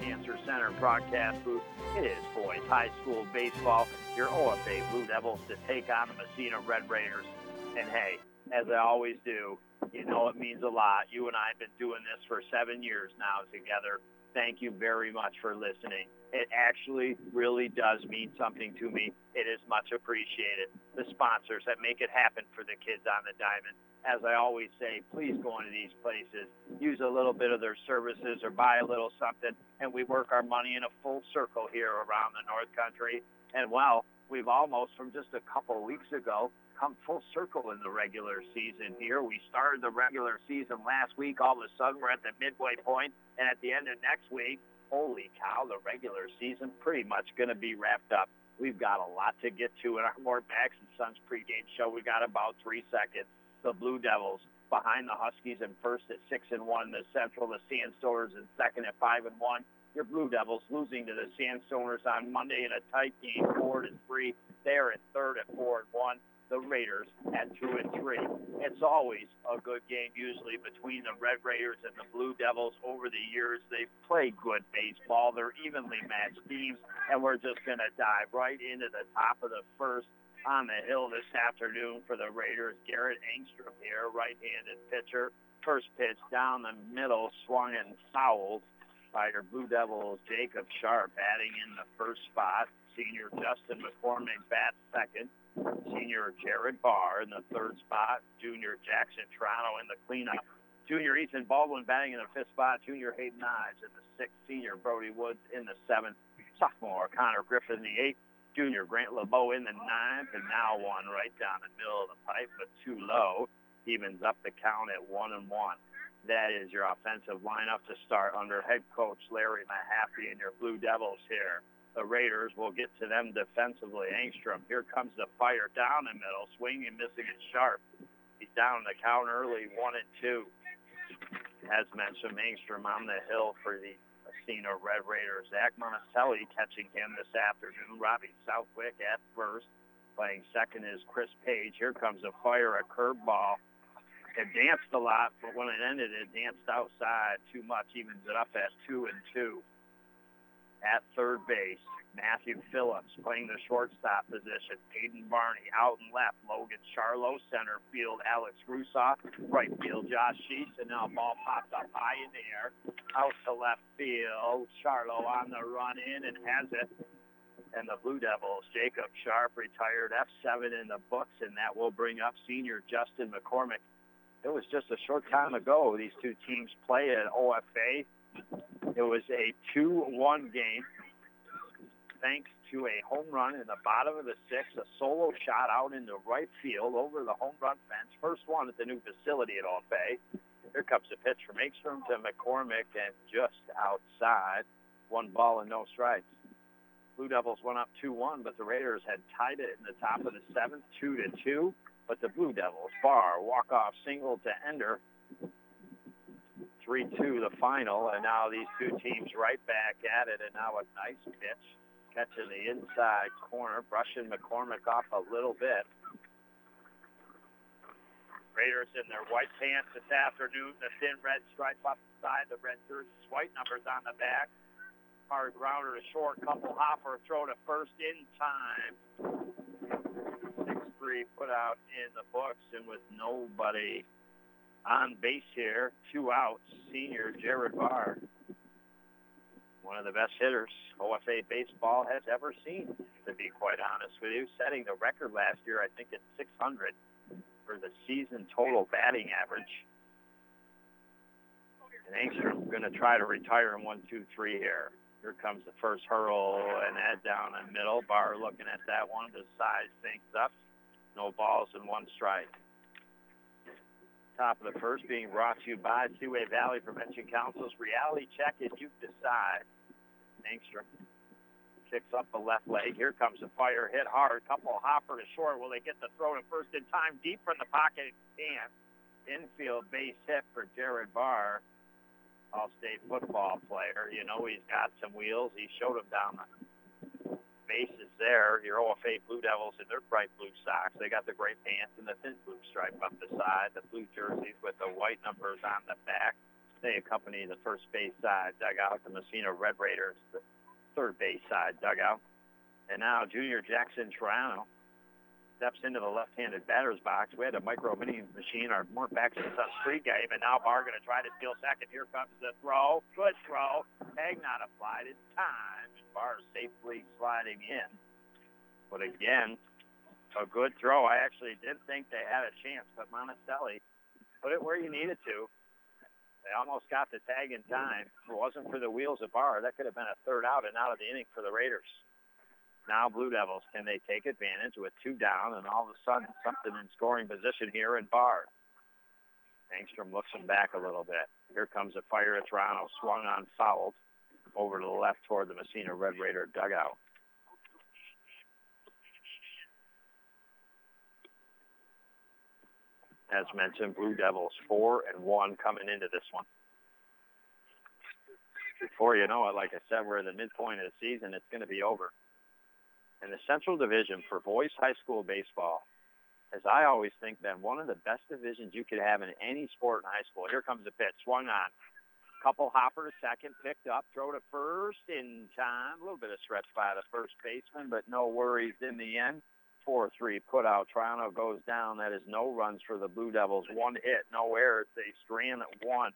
Cancer Center broadcast booth. It is boys high school baseball. Your OFA Blue Devils to take on the Massena Red Raiders. And hey, as I always do, you know it means a lot. You and I have been doing this for seven years now together. Thank you very much for listening. It actually really does mean something to me. It is much appreciated. The sponsors that make it happen for the kids on the diamond. As I always say, please go into these places, use a little bit of their services or buy a little something, and we work our money in a full circle here around the North Country. And well, we've almost, from just a couple weeks ago, come full circle in the regular season here. We started the regular season last week. All of a sudden, we're at the midway point, and at the end of next week, holy cow, the regular season pretty much going to be wrapped up. We've got a lot to get to in our Mort Backus and Sons pregame show. We got about three seconds. The Blue Devils behind the Huskies in first at six and one. The Central, the Sandstormers in second at five and one. Your Blue Devils losing to the Sandstormers on Monday in a tight game, four to three. They're at third at four and one the Raiders at two and three. It's always a good game usually between the Red Raiders and the Blue Devils. Over the years, they've played good baseball. They're evenly matched teams, and we're just going to dive right into the top of the first on the hill this afternoon for the Raiders. Garrett Angstrom here, right-handed pitcher. First pitch down the middle, swung and fouled by your Blue Devils, Jacob Sharp, batting in the first spot. Senior Justin McCormick bats second. Senior Jared Barr in the third spot. Junior Jackson Toronto in the cleanup. Junior Ethan Baldwin batting in the fifth spot. Junior Hayden Ives in the sixth. Senior Brody Woods in the seventh. Sophomore Connor Griffin in the eighth. Junior Grant LeBeau in the ninth. And now one right down the middle of the pipe, but too low. Evens up the count at one and one. That is your offensive lineup to start under head coach Larry Mahaffey and your Blue Devils here the Raiders. will get to them defensively. Angstrom, here comes the fire down the middle, swinging missing it sharp. He's down the count early, one and two. As mentioned, Angstrom on the hill for the Massena Red Raiders. Zach Monticelli catching him this afternoon. Robbie Southwick at first. Playing second is Chris Page. Here comes a fire, a curveball. It danced a lot, but when it ended, it danced outside too much. Evens it up at two and two at third base. Matthew Phillips playing the shortstop position. Aiden Barney out and left. Logan Charlo center field. Alex Rusoff right field. Josh Sheets and now ball pops up high in the air. Out to left field. Charlo on the run in and has it. And the Blue Devils, Jacob Sharp retired F7 in the books, and that will bring up senior Justin McCormick. It was just a short time ago these two teams played at OFA it was a 2-1 game thanks to a home run in the bottom of the sixth, a solo shot out into right field over the home run fence. First one at the new facility at Old Bay. Here comes the pitch from Ekstrom to McCormick and just outside. One ball and no strikes. Blue Devils went up 2-1, but the Raiders had tied it in the top of the seventh, 2 to 2. But the Blue Devils, Barr, walk-off single to Ender, 3-2 the final, and now these two teams right back at it, and now a nice pitch catching the inside corner, brushing McCormick off a little bit. Raiders in their white pants this afternoon, the thin red stripe up the side, the red jerseys, white numbers on the back. Hard grounder to short, couple hopper, throw to first in time. 6-3 put out in the books, and with nobody on base here, two outs, senior Jared Barr. One of the best hitters OFA baseball has ever seen, to be quite honest with you. Setting the record last year, I think, at 600 for the season total batting average. And Angstrom going to try to retire in one, two, three here. Here comes the first hurl, and that down the middle. Barr looking at that one to size things up. No balls and one strike. Top of the first being brought to you by Seaway Valley Prevention Council's Reality Check as you decide. Angstrom kicks up the left leg. Here comes a fire hit hard. Couple hopper to short. Will they get the throw to first in time? Deep from the pocket. Can't. Infield base hit for Jared Barr. All-state football player. You know he's got some wheels. He showed them down the bases there. Your OFA Blue Devils in their bright blue socks. They got the gray pants and the thin blue stripe up the side, the blue jerseys with the white numbers on the back. they accompany the first base side dugout, the Massena Red Raiders, the third base side dugout. And now Junior Jackson Toronto steps into the left-handed batter's box. We had a micro mini machine, our more back to the street game, and now Barr going to try to steal second. Here comes the throw. Good throw. Tag not applied in time, Barr safely sliding in. But again, a good throw. I actually did think they had a chance, but Monticelli put it where you needed to. They almost got the tag in time. If it wasn't for the wheels of Barr, that could have been a third out and out of the inning for the Raiders. Now Blue Devils, can they take advantage with two down and all of a sudden something in scoring position here in Barr? Angstrom looks him back a little bit. Here comes a fire at Toronto, swung on fouled over to the left toward the Massena Red Raider dugout. as mentioned, Blue Devils four and one coming into this one. Before you know it, like I said, we're in the midpoint of the season. It's going to be over. And the Central Division for boys high school baseball, as I always think, been one of the best divisions you could have in any sport in high school. Here comes the pitch, swung on. Couple hopper to second, picked up, throw to first in time. A little bit of stretch by the first baseman, but no worries in the end. 4-3 put out. Toronto goes down. That is no runs for the Blue Devils. One hit, no errors. They strand at one.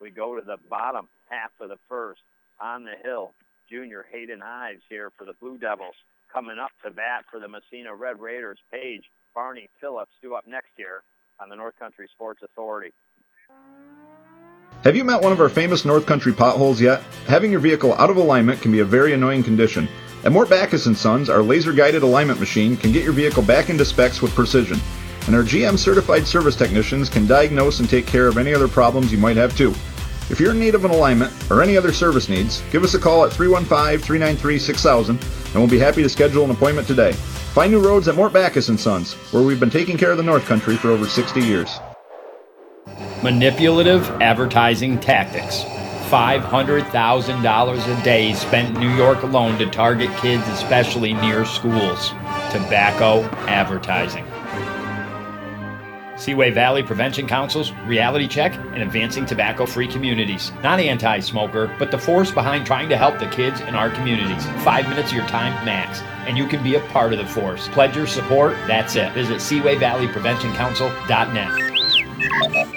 We go to the bottom half of the first on the hill. Junior Hayden Ives here for the Blue Devils. Coming up to bat for the Massena Red Raiders. Page, Barney Phillips due up next year on the North Country Sports Authority. Have you met one of our famous North Country potholes yet? Having your vehicle out of alignment can be a very annoying condition. At Mort Backus & Sons, our laser-guided alignment machine can get your vehicle back into specs with precision. And our GM certified service technicians can diagnose and take care of any other problems you might have too. If you're in need of an alignment or any other service needs, give us a call at 315-393-6000 and we'll be happy to schedule an appointment today. Find new roads at Mort Backus & Sons, where we've been taking care of the North Country for over 60 years. Manipulative advertising tactics. $500,000 a day spent in New York alone to target kids, especially near schools. Tobacco advertising. Seaway Valley Prevention Council's Reality Check and Advancing Tobacco Free Communities. Not anti smoker, but the force behind trying to help the kids in our communities. Five minutes of your time max, and you can be a part of the force. Pledge your support, that's it. Visit SeawayValleyPreventionCouncil.net.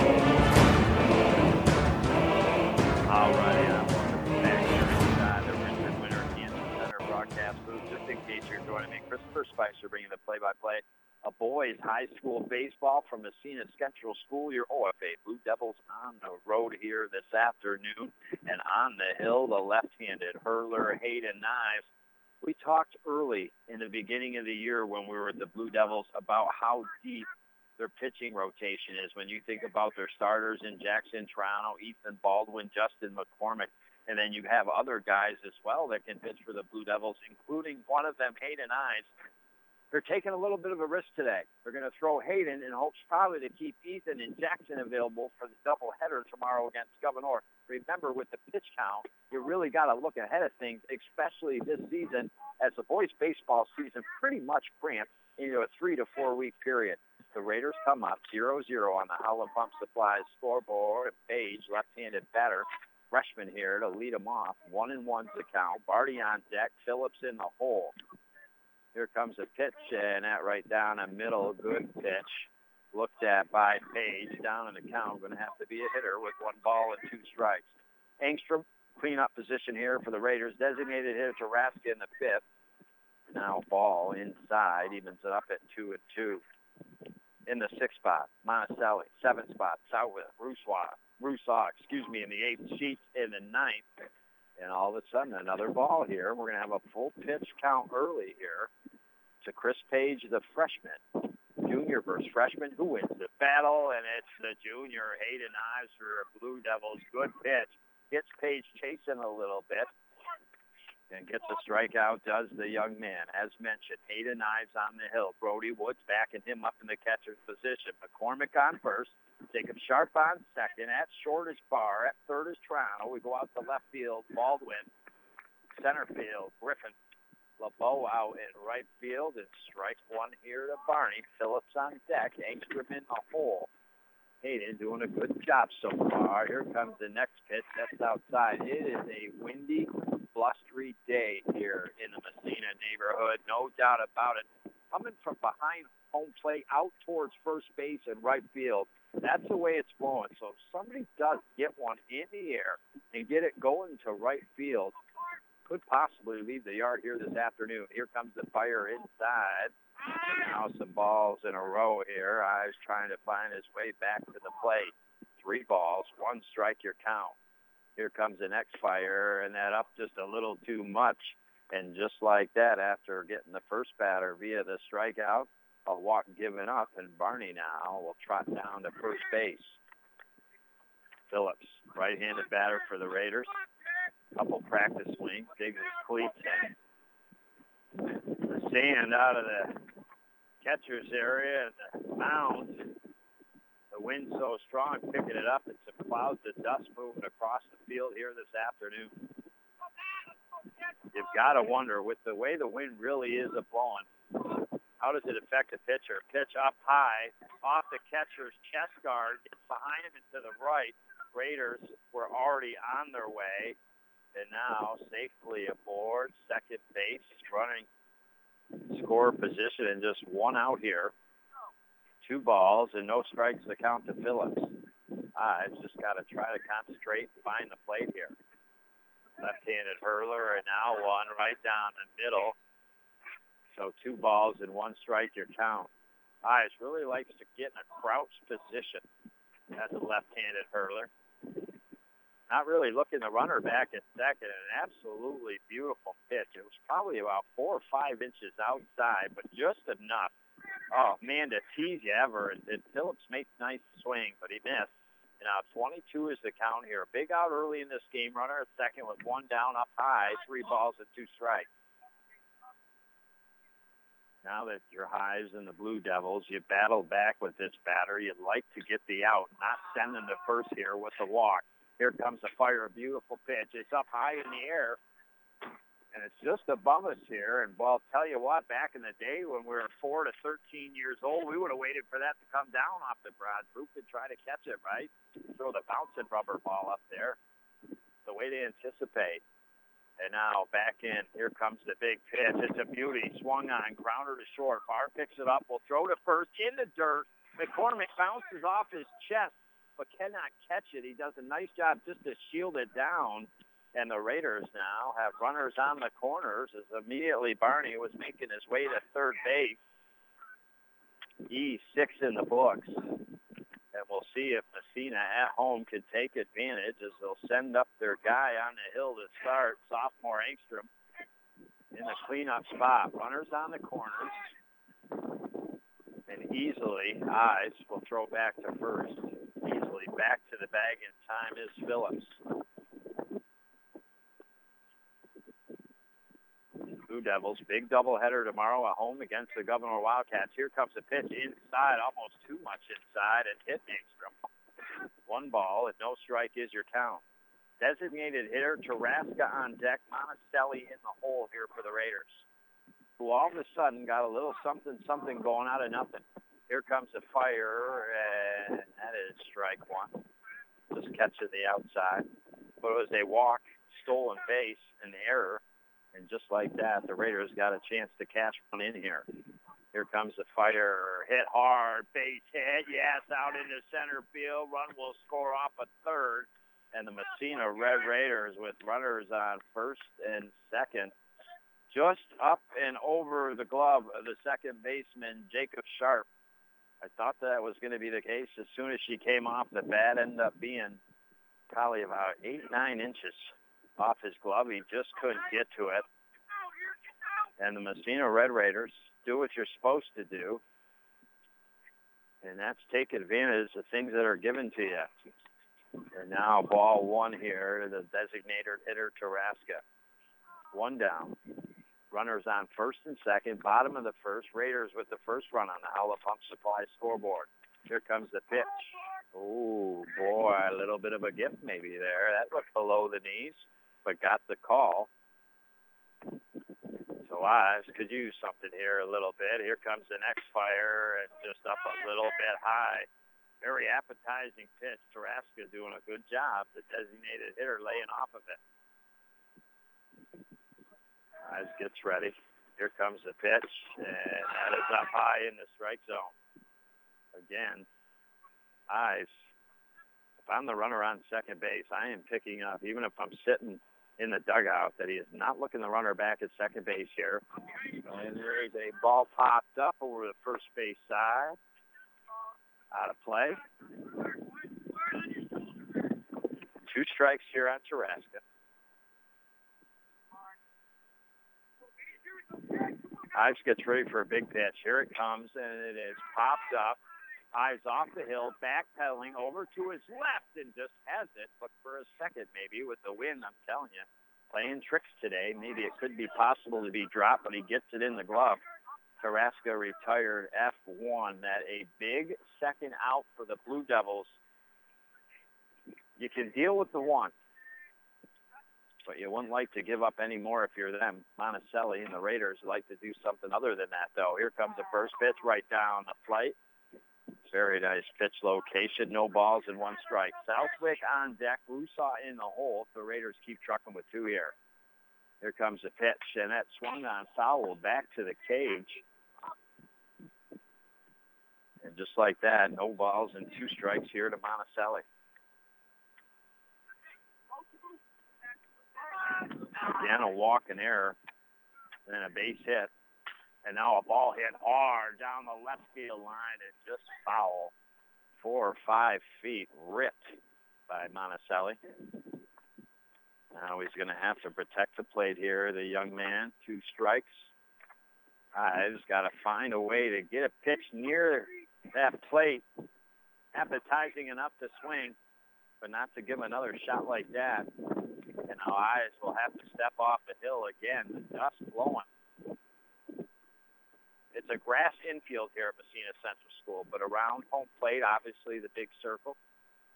Boys high school baseball from Massena Central School. Your OFA Blue Devils on the road here this afternoon, and on the hill, the left-handed hurler Hayden Ives. We talked early in the beginning of the year when we were at the Blue Devils about how deep their pitching rotation is. When you think about their starters in Jackson Toronto, Ethan Baldwin, Justin McCormick, and then you have other guys as well that can pitch for the Blue Devils, including one of them, Hayden Ives, they're taking a little bit of a risk today. They're going to throw Hayden in hopes probably to keep Ethan and Jackson available for the doubleheader tomorrow against Gouverneur. Remember, with the pitch count, you really got to look ahead of things, especially this season as the boys' baseball season pretty much cramped into a three to four week period. The Raiders come up 0-0 on the Howland Pump Supplies scoreboard. Page, left-handed batter, freshman here to lead them off. One and one to count. Barty on deck. Phillips in the hole. Here comes a pitch, and that right down the middle, good pitch. Looked at by Page down in the count. Going to have to be a hitter with one ball and two strikes. Angstrom, cleanup position here for the Raiders. Designated hitter Raska in the fifth. Now ball inside, evens it up at two and two. In the sixth spot, Monticelli. Seventh spot, Southwick, Rousseau, Rousseau, excuse me, in the eighth. Sheets in the ninth. And all of a sudden, another ball here. We're going to have a full pitch count early here to Chris Page, the freshman. Junior versus freshman. Who wins the battle? And it's the junior, Hayden Ives for Blue Devils. Good pitch. Gets Page chasing a little bit. and gets a strikeout, does the young man. As mentioned, Hayden Ives on the hill. Brody Woods backing him up in the catcher's position. McCormick on first. Jacob Sharp on second. At short is Barr. At third is Toronto. We go out to left field. Baldwin. Center field. Griffin. LeBeau out in right field. And strike one here to Barney. Phillips on deck. Angstrom in the hole. Hayden doing a good job so far. Here comes the next pitch. That's outside. It is a windy, blustery day here in the Massena neighborhood. No doubt about it. Coming from behind home plate out towards first base and right field. That's the way it's blowing. So if somebody does get one in the air and get it going to right field, could possibly leave the yard here this afternoon. Here comes the fire inside. Now some balls in a row here. I was trying to find his way back to the plate. Three balls, one strike your count. Here comes the next fire, and that up just a little too much. And just like that, after getting the first batter via the strikeout, a walk given up, and Barney now will trot down to first base. Phillips, right-handed batter for the Raiders. Couple practice swings, digs his cleats in. The sand out of the catcher's area and the mound. The wind's so strong, picking it up, it's some clouds of dust moving across the field here this afternoon. You've got to wonder, with the way the wind really is a blowing, how does it affect the pitcher? Pitch up high, off the catcher's chest guard, gets behind him and to the right. Raiders were already on their way, and now safely aboard second base, running score position and just one out here. Two balls and no strikes to count to Phillips. Ah, I've just got to try to concentrate and find the plate here. Left-handed hurler and now one right down the middle. So two balls and one strike your count. Ives really likes to get in a crouch position as a left-handed hurler. Not really looking the runner back at second. An absolutely beautiful pitch. It was probably about four or five inches outside, but just enough. Oh, man, to tease you ever. And, and Phillips makes nice swing, but he missed. And now 22 is the count here. Big out early in this game. Runner at second with one down up high. Three balls and two strikes. Now that your Ives and the Blue Devils, you battle back with this batter. You'd like to get the out, not send them to first here with the walk. Here comes the fire, a beautiful pitch. It's up high in the air, and it's just above us here. And well, I'll tell you what, back in the day when we were four to 13 years old, we would have waited for that to come down off the broad roof and try to catch it, right? Throw the bouncing rubber ball up there. The way they anticipate. And now back in. Here comes the big pitch. It's a beauty. Swung on. Grounder to short. Barr picks it up. Will throw to first in the dirt. McCormick bounces off his chest but cannot catch it. He does a nice job just to shield it down. And the Raiders now have runners on the corners as immediately Barney was making his way to third base. He's six in the books. And we'll see if Massena at home can take advantage as they'll send up their guy on the hill to start, sophomore Angstrom, in the cleanup spot. Runners on the corners. And easily, Ives will throw back to first easily. Back to the bag in time is Phillips. Blue Devils, big doubleheader tomorrow at home against the Gouverneur Wildcats. Here comes the pitch inside, almost too much inside, and hit Angstrom. One ball and no strike is your count. Designated hitter Taraska on deck, Monticelli in the hole here for the Raiders, who all of a sudden got a little something something going out of nothing. Here comes the fire, and that is strike one. Just catch to the outside. But it was a walk, stolen base, an error, and just like that, the Raiders got a chance to catch one in here. Here comes the fire, hit hard, base hit, yes, out into center field. Run will score off a third, and the Massena Red Raiders with runners on first and second, just up and over the glove of the second baseman Jacob Sharp. I thought that was going to be the case as soon as she came off. The bat ended up being probably about eight, nine inches off his glove. He just couldn't get to it. And the Massena Red Raiders do what you're supposed to do, and that's take advantage of things that are given to you. And now ball one here, the designated hitter Taraska. One down. Runners on first and second, bottom of the first. Raiders with the first run on the Howland Pump Supply scoreboard. Here comes the pitch. Oh boy, a little bit of a gift maybe there. That looked below the knees, but got the call. So Ives could use something here a little bit. Here comes the next fire and just up a little bit high. Very appetizing pitch. Taraska doing a good job. The designated hitter laying off of it. Ives gets ready. Here comes the pitch, and that is up high in the strike zone. Again, Ives. If I'm the runner on second base, I am picking up, even if I'm sitting in the dugout that he is not looking the runner back at second base here. And there is a ball popped up over the first base side. Out of play. Two strikes here on Taraska. Ives gets ready for a big pitch. Here it comes, and it is popped up. Ives off the hill, backpedaling over to his left and just has it. Look for a second maybe with the wind, I'm telling you. Playing tricks today. Maybe it could be possible to be dropped, but he gets it in the glove. Taraska retired F1. That a big second out for the Blue Devils. You can deal with the one, but you wouldn't like to give up any more if you're them. Monticelli and the Raiders like to do something other than that, though. Here comes the first pitch right down the flight. Very nice pitch location. No balls and one strike. Southwick on deck. Rusaw in the hole. The Raiders keep trucking with two here. Here comes the pitch, and that swung on foul back to the cage. And just like that, no balls and two strikes here to Monticelli. Again, a walk and error, and a base hit. And now a ball hit hard down the left field line and just foul. Four or five feet ripped by Monticelli. Now he's going to have to protect the plate here, the young man. Two strikes. Ives got to find a way to get a pitch near that plate, appetizing enough to swing, but not to give another shot like that. And now Ives will have to step off the hill again. The dust blowing. It's a grass infield here at Massena Central School, but around home plate, obviously the big circle.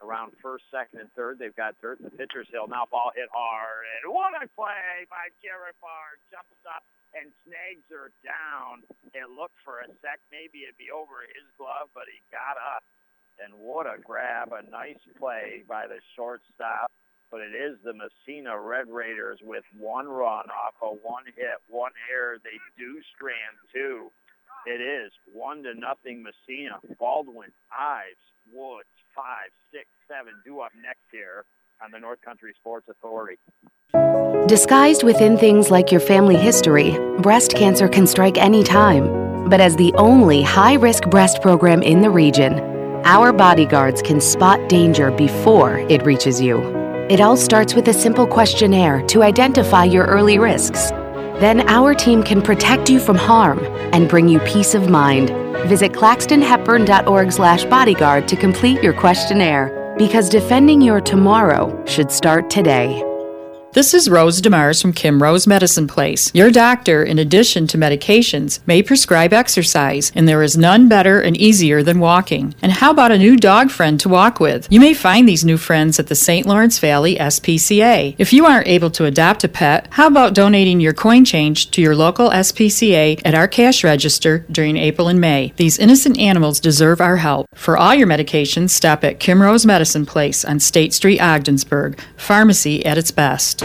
Around first, second, and third, they've got dirt in the pitcher's hill. Now ball hit hard, and what a play by Jared Barr. Jumps up and snags her down. It looked for a sec, maybe it'd be over his glove, but he got up. And what a grab, a nice play by the shortstop. But it is the Massena Red Raiders with one run off a one hit, one error. They do strand two. It is one to nothing Massena. Baldwin, Ives, Woods, five, six, seven, due up next here on the North Country Sports Authority. Disguised within things like your family history, breast cancer can strike any time. But as the only high risk breast program in the region, our bodyguards can spot danger before it reaches you. It all starts with a simple questionnaire to identify your early risks. Then our team can protect you from harm and bring you peace of mind. Visit claxtonhepburn.org/bodyguard to complete your questionnaire because defending your tomorrow should start today. This is Rose DeMars from Kim Rose Medicine Place. Your doctor, in addition to medications, may prescribe exercise, and there is none better and easier than walking. And how about a new dog friend to walk with? You may find these new friends at the St. Lawrence Valley SPCA. If you aren't able to adopt a pet, how about donating your coin change to your local SPCA at our cash register during April and May? These innocent animals deserve our help. For all your medications, stop at Kim Rose Medicine Place on State Street, Ogdensburg. Pharmacy at its best.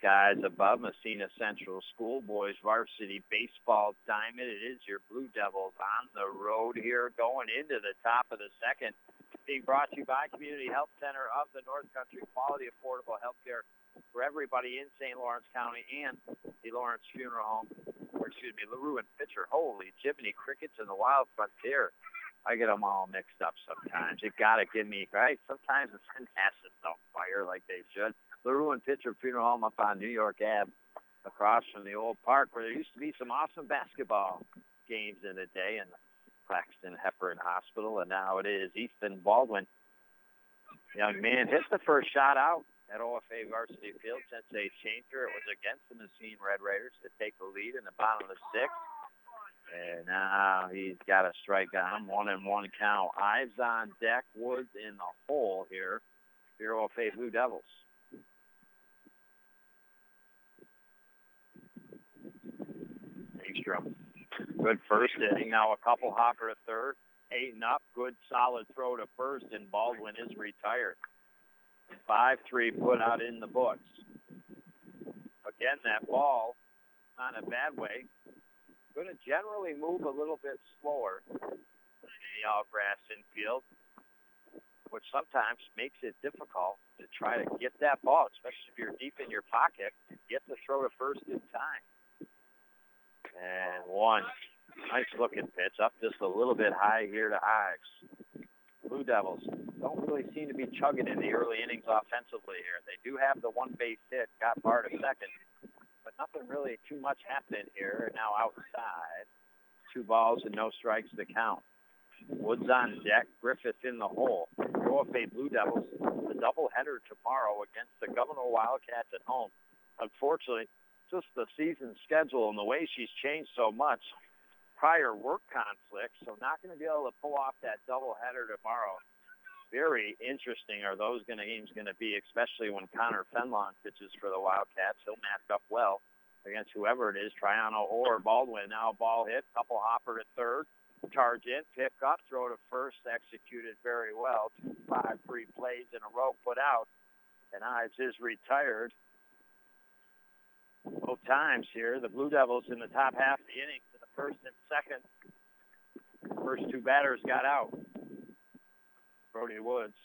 Skies above Massena Central Schoolboys varsity baseball diamond. It is your Blue Devils on the road here going into the top of the second. Being brought to you by Community Health Center of the North Country. Quality, affordable health care for everybody in St. Lawrence County and the Lawrence Funeral Home, or excuse me, LaRue and Pitcher. Holy Jiminy Crickets and the Wild Frontier. I get them all mixed up sometimes. You got to give me right. Sometimes the Fantastics don't fire like they should. The Ruin Pitcher Funeral Home up on New York Ave, across from the old park where there used to be some awesome basketball games in the day, and Claxton Hepburn Hospital, and now it is Ethan Baldwin. Young man hit the first shot out at OFA Varsity Field. Since a changer, it was against the Massena Red Raiders to take the lead in the bottom of the sixth. And now he's got a strike on one and one count. Ives on deck, Woods in the hole here. Here, OFA Blue Devils. Good first inning. Now a couple hopper to third. Eight and up. Good solid throw to first, and Baldwin is retired. 5-3 put out in the books. Again, that ball not a bad way. Going to generally move a little bit slower in the all grass infield, which sometimes makes it difficult to try to get that ball, especially if you're deep in your pocket, get the throw to first in time. And one. Nice looking pitch up just a little bit high here to Ives. Blue Devils don't really seem to be chugging in the early innings offensively here. They do have the one base hit, got Bart a second, but nothing really too much happening here. Now outside, two balls and no strikes to count. Woods on deck, Griffith in the hole. OFA Blue Devils, the doubleheader tomorrow against the Gouverneur Wildcats at home. Unfortunately, just the season schedule and the way she's changed so much, prior work conflicts, so not going to be able to pull off that doubleheader tomorrow. Very interesting are those gonna, games going to be, especially when Connor Fenlon pitches for the Wildcats. He'll match up well against whoever it is, Triano or Baldwin. Now ball hit, couple hopper to third, charge in, pick up, throw to first, executed very well. Two, five, three plays in a row put out, and Ives is retired both times here. The Blue Devils in the top half of the inning the first and second. First two batters got out. Brody Woods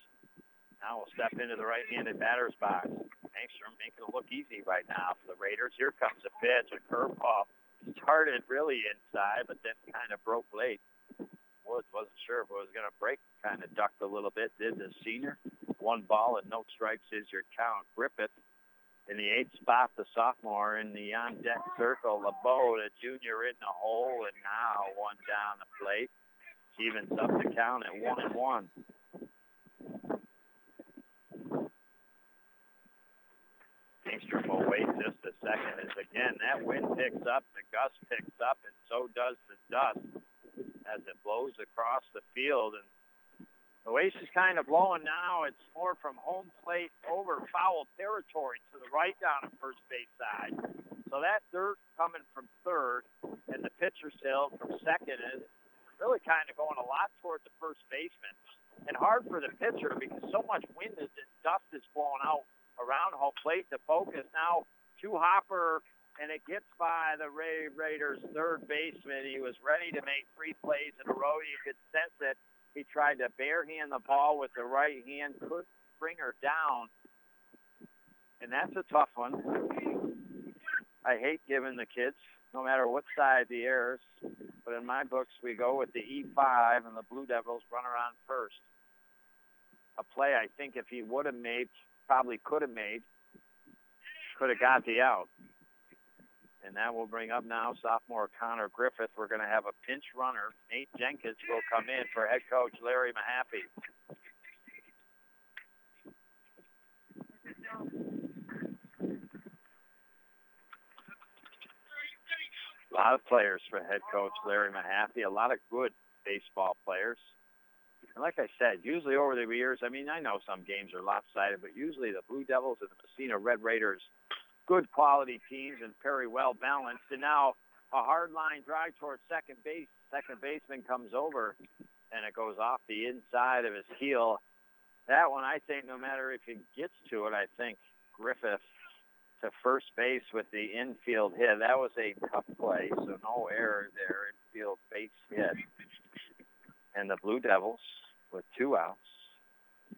now will step into the right-handed batter's box. Engstrom making it look easy right now for the Raiders. Here comes a pitch, a curveball. Started really inside, but then kind of broke late. Woods wasn't sure if it was going to break. Kind of ducked a little bit. Did the senior. One ball and no strikes is your count. Griffith in the eighth spot, the sophomore in the on-deck circle. LeBeau, the junior, in the hole, and now one down the plate. Evens up the count at one and one. Engstrom will wait just a second as again that wind picks up, the gust picks up, and so does the dust as it blows across the field. And the way she's kind of blowing now, it's more from home plate over foul territory to the right down the first base side. So that dirt coming from third and the pitcher's hill from second is really kind of going a lot toward the first baseman. And hard for the pitcher because so much wind is dust is blowing out around home plate to focus. Now, two hopper, and it gets by the Ray Raiders' third baseman. He was ready to make three plays in a row. You could sense it. He tried to barehand the ball with the right hand, could bring her down, and that's a tough one. I hate giving the kids, no matter what side the airs, but in my books we go with the E5 and the Blue Devils run around first. A play I think if he would have made probably could have made, could have got the out. And that will bring up now sophomore Connor Griffith. We're going to have a pinch runner. Nate Jenkins will come in for head coach Larry Mahaffey. A lot of players for head coach Larry Mahaffey. A lot of good baseball players. And like I said, usually over the years, I mean, I know some games are lopsided, but usually the Blue Devils and the Massena Red Raiders, good quality teams and very well balanced. And now a hard line drive towards second base. Second baseman comes over, and it goes off the inside of his heel. That one, I think, no matter if he gets to it, I think Griffith to first base with the infield hit. That was a tough play, so no error there. Infield base hit. And the Blue Devils with two outs.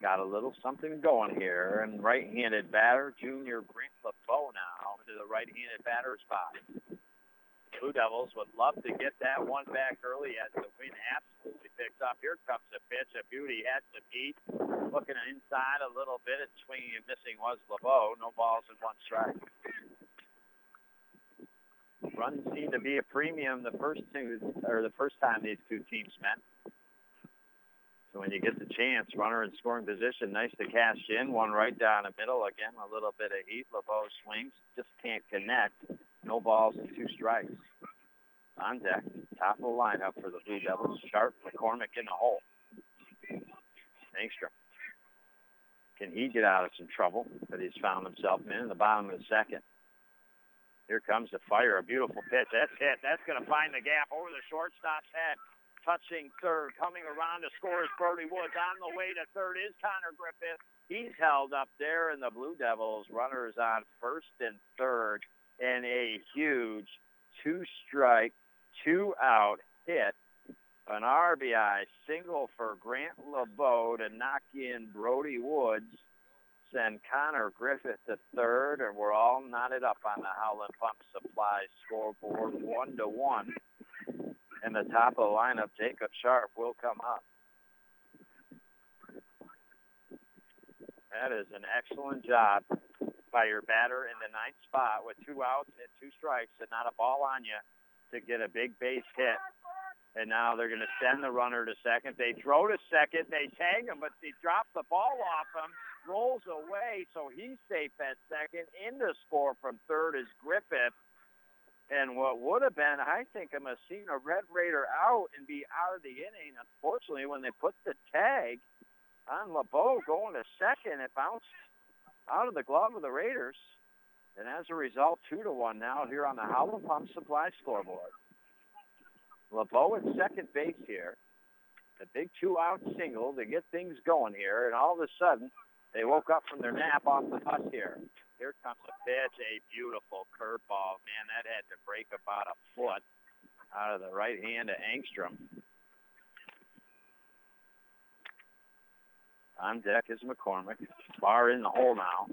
Got a little something going here. And right-handed batter, Junior Brink LeBeau now to the right-handed batter spot. Blue Devils would love to get that one back early as the win absolutely picks up. Here comes the pitch. A beauty had to beat. Looking inside a little bit and swinging and missing was LeBeau. No balls and one strike. Runs seem to be a premium the first two or the first time these two teams met. When you get the chance, runner in scoring position, nice to cash in. One right down the middle. Again, a little bit of heat. LeBeau swings, just can't connect. No balls and two strikes. On deck, top of the lineup for the Blue Devils. Sharp, McCormick in the hole. Angstrom. Can he get out of some trouble that he's found himself in in the bottom of the second? Here comes the fire. A beautiful pitch. That's hit. That's going to find the gap over the shortstop's head touching third. Coming around to score is Brody Woods. On the way to third is Connor Griffith. He's held up there, and the Blue Devils runners on first and third, in a huge two-strike, two-out hit. An RBI single for Grant LeBeau to knock in Brody Woods. Send Connor Griffith to third, and we're all knotted up on the Howland Pump Supply scoreboard, one to one in the top of the lineup, Jacob Sharp will come up. That is an excellent job by your batter in the ninth spot with two outs and two strikes and not a ball on you to get a big base hit. And now they're going to send the runner to second. They throw to second. They tag him, but they drop the ball off him. Rolls away, so he's safe at second. In to score from third is Griffith. And what would have been, I think, a Massena Red Raider out and be out of the inning. Unfortunately, when they put the tag on LeBeau going to second, it bounced out of the glove of the Raiders. And as a result, two to one now here on the Howland Pump Supply scoreboard. LeBeau at second base here. A big two-out single to get things going here, and all of a sudden, they woke up from their nap off the bus here. Here comes a pitch, a beautiful curveball. Man, that had to break about a foot out of the right hand of Angstrom. On deck is McCormick. Far in the hole now.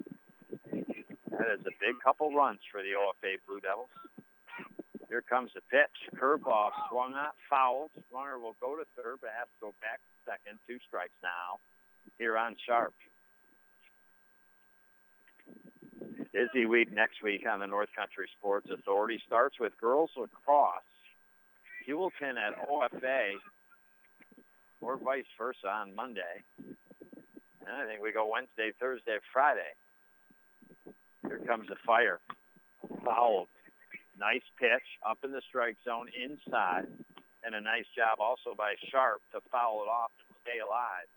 That is a big couple runs for the OFA Blue Devils. Here comes the pitch. Curveball swung out, fouled. Runner will go to third, but has to go back to second. Two strikes now here on Sharp. Busy week next week on the North Country Sports Authority. Starts with girls lacrosse. Heuvelton at OFA, or vice versa on Monday. And I think we go Wednesday, Thursday, Friday. Here comes the fire. Fouled. Nice pitch up in the strike zone inside. And a nice job also by Sharp to foul it off and stay alive.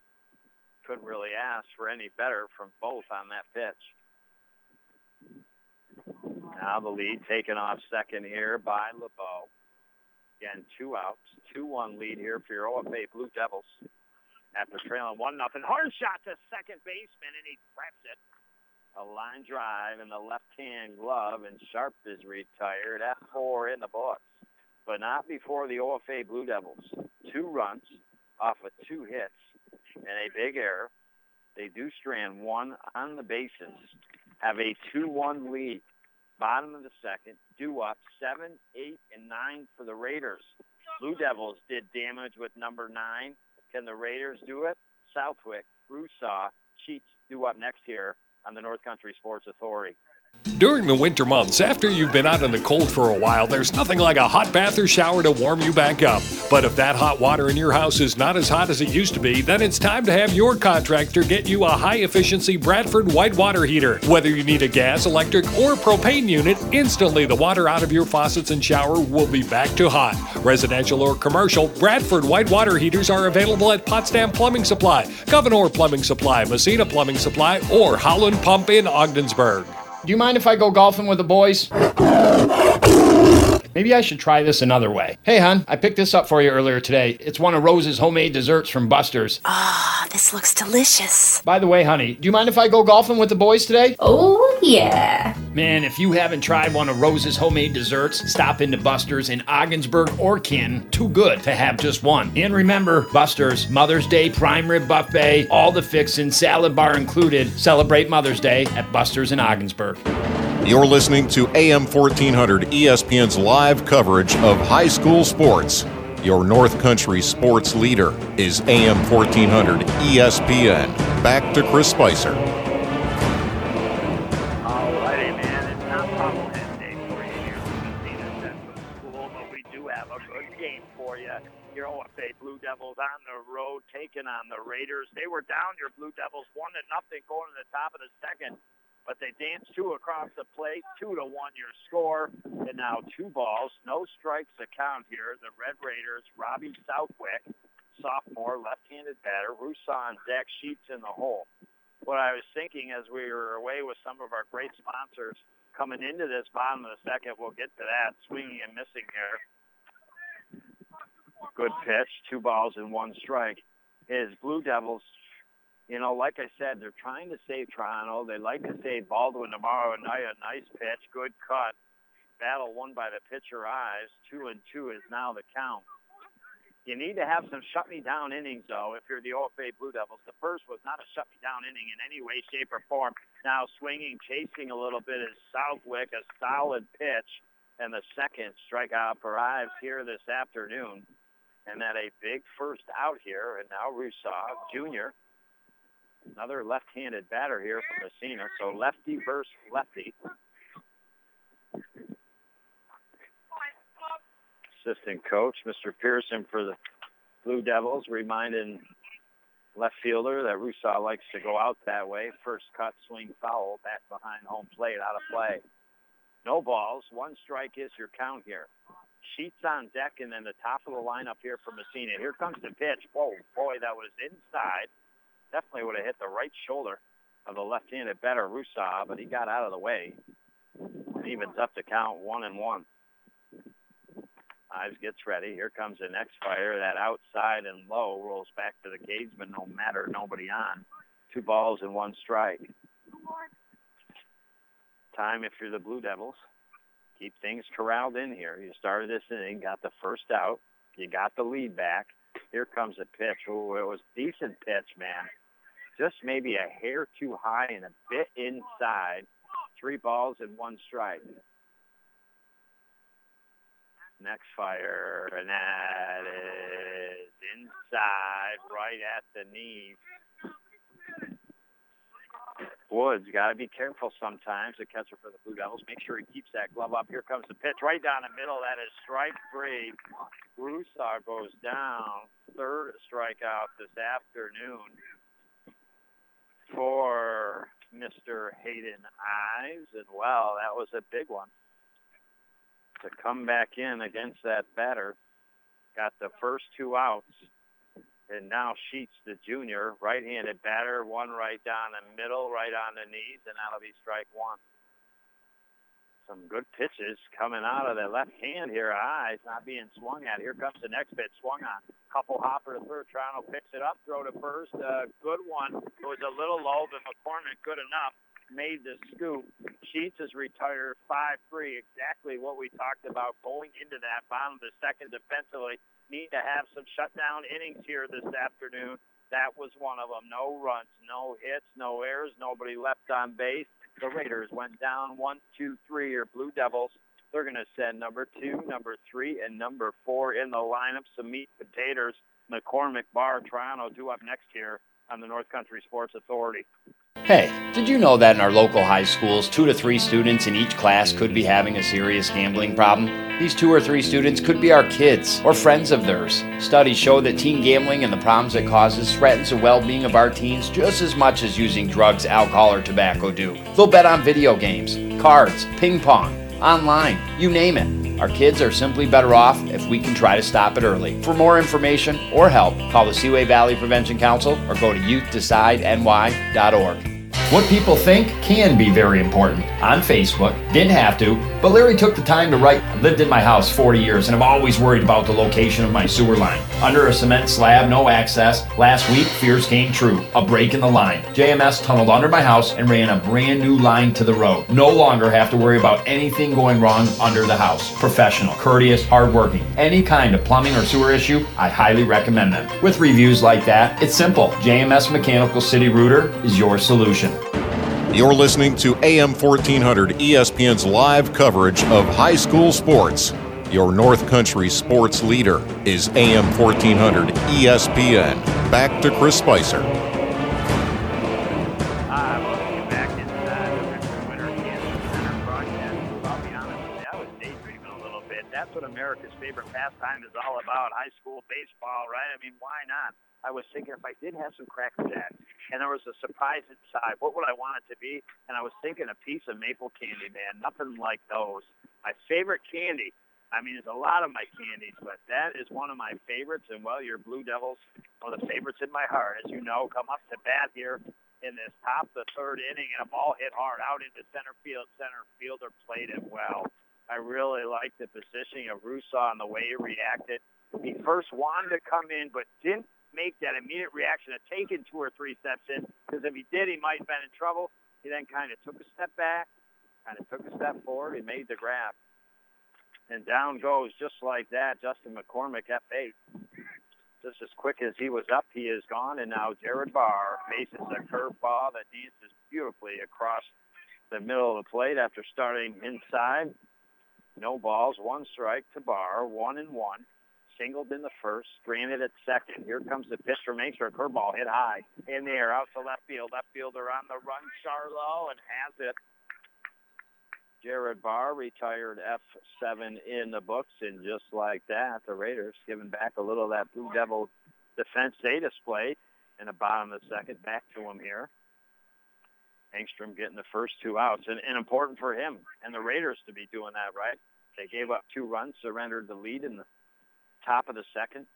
Couldn't really ask for any better from both on that pitch. Now the lead taken off second here by LeBeau. Again, two outs, 2-1 lead here for your OFA Blue Devils. After trailing 1 nothing, hard shot to second baseman, and he traps it. A line drive in the left-hand glove, and Sharp is retired at four in the books. But not before the OFA Blue Devils. Two runs off of two hits and a big error. They do strand one on the bases, have a 2-1 lead bottom of the second, due up seven, eight, and nine for the Raiders. Blue Devils did damage with number nine. Can the Raiders do it? Southwick, Rusaw, Sheets due up next here on the North Country Sports Authority. During the winter months, after you've been out in the cold for a while, there's nothing like a hot bath or shower to warm you back up. But if that hot water in your house is not as hot as it used to be, then it's time to have your contractor get you a high efficiency Bradford white water heater. Whether you need a gas, electric, or propane unit, instantly the water out of your faucets and shower will be back to hot. Residential or commercial, Bradford white water heaters are available at Potsdam Plumbing Supply, Gouverneur Plumbing Supply, Massena Plumbing Supply, or Howland Pump in Ogdensburg. Do you mind if I go golfing with the boys? Maybe I should try this another way. Hey, hon, I picked this up for you earlier today. It's one of Rose's homemade desserts from Buster's. Ah, oh, this looks delicious. By the way, honey, do you mind if I go golfing with the boys today? Oh, yeah. Man, if you haven't tried one of Rose's homemade desserts, stop into Buster's in Ogdensburg or Kin. Too good to have just one. And remember, Buster's Mother's Day prime rib buffet, all the fixin', salad bar included. Celebrate Mother's Day at Buster's in Ogdensburg. You're listening to AM 1400 ESPN's live coverage of high school sports. Your North Country sports leader is AM 1400 ESPN. Back to Chris Spicer. On the road taking on the Raiders. They were down your Blue Devils one to nothing going to the top of the second, but they danced two across the plate, two to one your score, and now two balls, no strikes account here. The Red Raiders, Robbie Southwick, sophomore, left-handed batter, Rusan Zach Sheets in the hole what I was thinking as we were away with some of our great sponsors coming into this bottom of the second, we'll get to that, swinging and missing here. Good pitch, two balls and one strike. Is Blue Devils, you know, like I said, they're trying to save Toronto. They like to save Baldwin tomorrow night. A nice pitch, good cut. Battle won by the pitcher Ives. Two and two is now the count. You need to have some shut me down innings, though, if you're the OFA Blue Devils. The first was not a shut me down inning in any way, shape, or form. Now swinging, chasing a little bit is Southwick, a solid pitch, and the second strikeout for Ives here this afternoon. And then a big first out here, and now Rusaw Jr., another left-handed batter here from Massena. So lefty versus lefty. assistant coach, Mr. Pearson for the Blue Devils, reminding left fielder that Rusaw likes to go out that way. First cut, swing, foul, back behind home plate, out of play. No balls, one strike is your count here. Sheets on deck, and then the top of the lineup here for Massena. Here comes the pitch. Whoa, boy, that was inside. Definitely would have hit the right shoulder of the left-handed batter Rusaw, but he got out of the way. Evens up the count, one and one. Ives gets ready. Here comes the next fire. That outside and low rolls back to the cage, but No matter, nobody on. Two balls and one strike. Time if you're the Blue Devils. Keep things corralled in here. You started this inning, got the first out. You got the lead back. Here comes a pitch. Oh, it was decent pitch, man. Just maybe a hair too high and a bit inside. Three balls and one strike next fire, and that is inside, right at the knee. Woods got to be careful sometimes. The catcher for the Blue Devils. Make sure he keeps that glove up. Here comes the pitch right down the middle. That is strike three. Rusaw goes down. Third strikeout this afternoon for Mr. Hayden Ives. And, well, that was a big one to come back in against that batter. Got the first two outs. And now Sheets, the junior, right-handed batter, one right down the middle, right on the knees, and that'll be strike one. Some good pitches coming out of the left hand here. Ives not being swung at. Here comes the next pitch. Swung on. Couple hopper to third. Toronto picks it up. Throw to first. Uh, good one. It was a little low, but McCormick good enough made the scoop. Sheets is retired 5-3, exactly what we talked about going into that bottom of the second defensively. Need to have some shutdown innings here this afternoon. That was one of them. No runs, no hits, no errors, nobody left on base. The Raiders went down one, two, three. Your Blue Devils, they're going to send number two, number three, and number four in the lineup. Some meat potatoes. McCormick Bar, Toronto, due up next here on the North Country Sports Authority. Hey, did you know that in our local high schools, two to three students in each class could be having a serious gambling problem? These two or three students could be our kids or friends of theirs. Studies show that teen gambling and the problems it causes threatens the well-being of our teens just as much as using drugs, alcohol, or tobacco do. They'll bet on video games, cards, ping pong, online, you name it. Our kids are simply better off if we can try to stop it early. For more information or help, call the Seaway Valley Prevention Council or go to youthdecideNY.org. What people think can be very important. On Facebook, didn't have to, but Larry took the time to write. I lived in my house 40 years and I've always worried about the location of my sewer line. Under a cement slab, no access. Last week, fears came true. A break in the line. JMS tunneled under my house and ran a brand new line to the road. No longer have to worry about anything going wrong under the house. Professional, courteous, hardworking. Any kind of plumbing or sewer issue, I highly recommend them. With reviews like that, it's simple. JMS Mechanical City Router is your solution. You're listening to AM 1400 ESPN's live coverage of high school sports. Your North Country sports leader is AM 1400 ESPN. Back to Chris Spicer. Hi, welcome you back inside uh, Winter Cancer Center broadcast. I'll be honest I was daydreaming a little bit. That's what America's favorite pastime is all about, high school baseball, right? I mean, why not? I was thinking if I did have some Cracker Jack and there was a surprise inside, what would I want it to be? And I was thinking a piece of maple candy, man. Nothing like those. My favorite candy. I mean, there's a lot of my candies, but that is one of my favorites. And well, your Blue Devils, of the favorites in my heart, as you know, come up to bat here in this top the third inning, and a ball hit hard out into center field. Center fielder played it well. I really liked the positioning of Rusaw and the way he reacted. He first wanted to come in, but didn't make that immediate reaction of taking two or three steps in, because if he did, he might have been in trouble. He then kind of took a step back, kind of took a step forward, he made the grab. And down goes just like that, Justin McCormick at base. Just as quick as he was up, he is gone, and now Jared Barr faces a curveball that dances beautifully across the middle of the plate after starting inside. No balls, one strike to Barr, one and one singled in the first, stranded at second. Here comes the pitch from Angstrom. Curveball hit high in the air out to left field. Left fielder on the run, Charlo, and has it. Jared Barr retired F7 in the books, and just like that, the Raiders giving back a little of that Blue Devil defense they displayed in the bottom of the second. Back to him here. Angstrom getting the first two outs, and, and important for him and the Raiders to be doing that, right? They gave up two runs, surrendered the lead in the top of the second.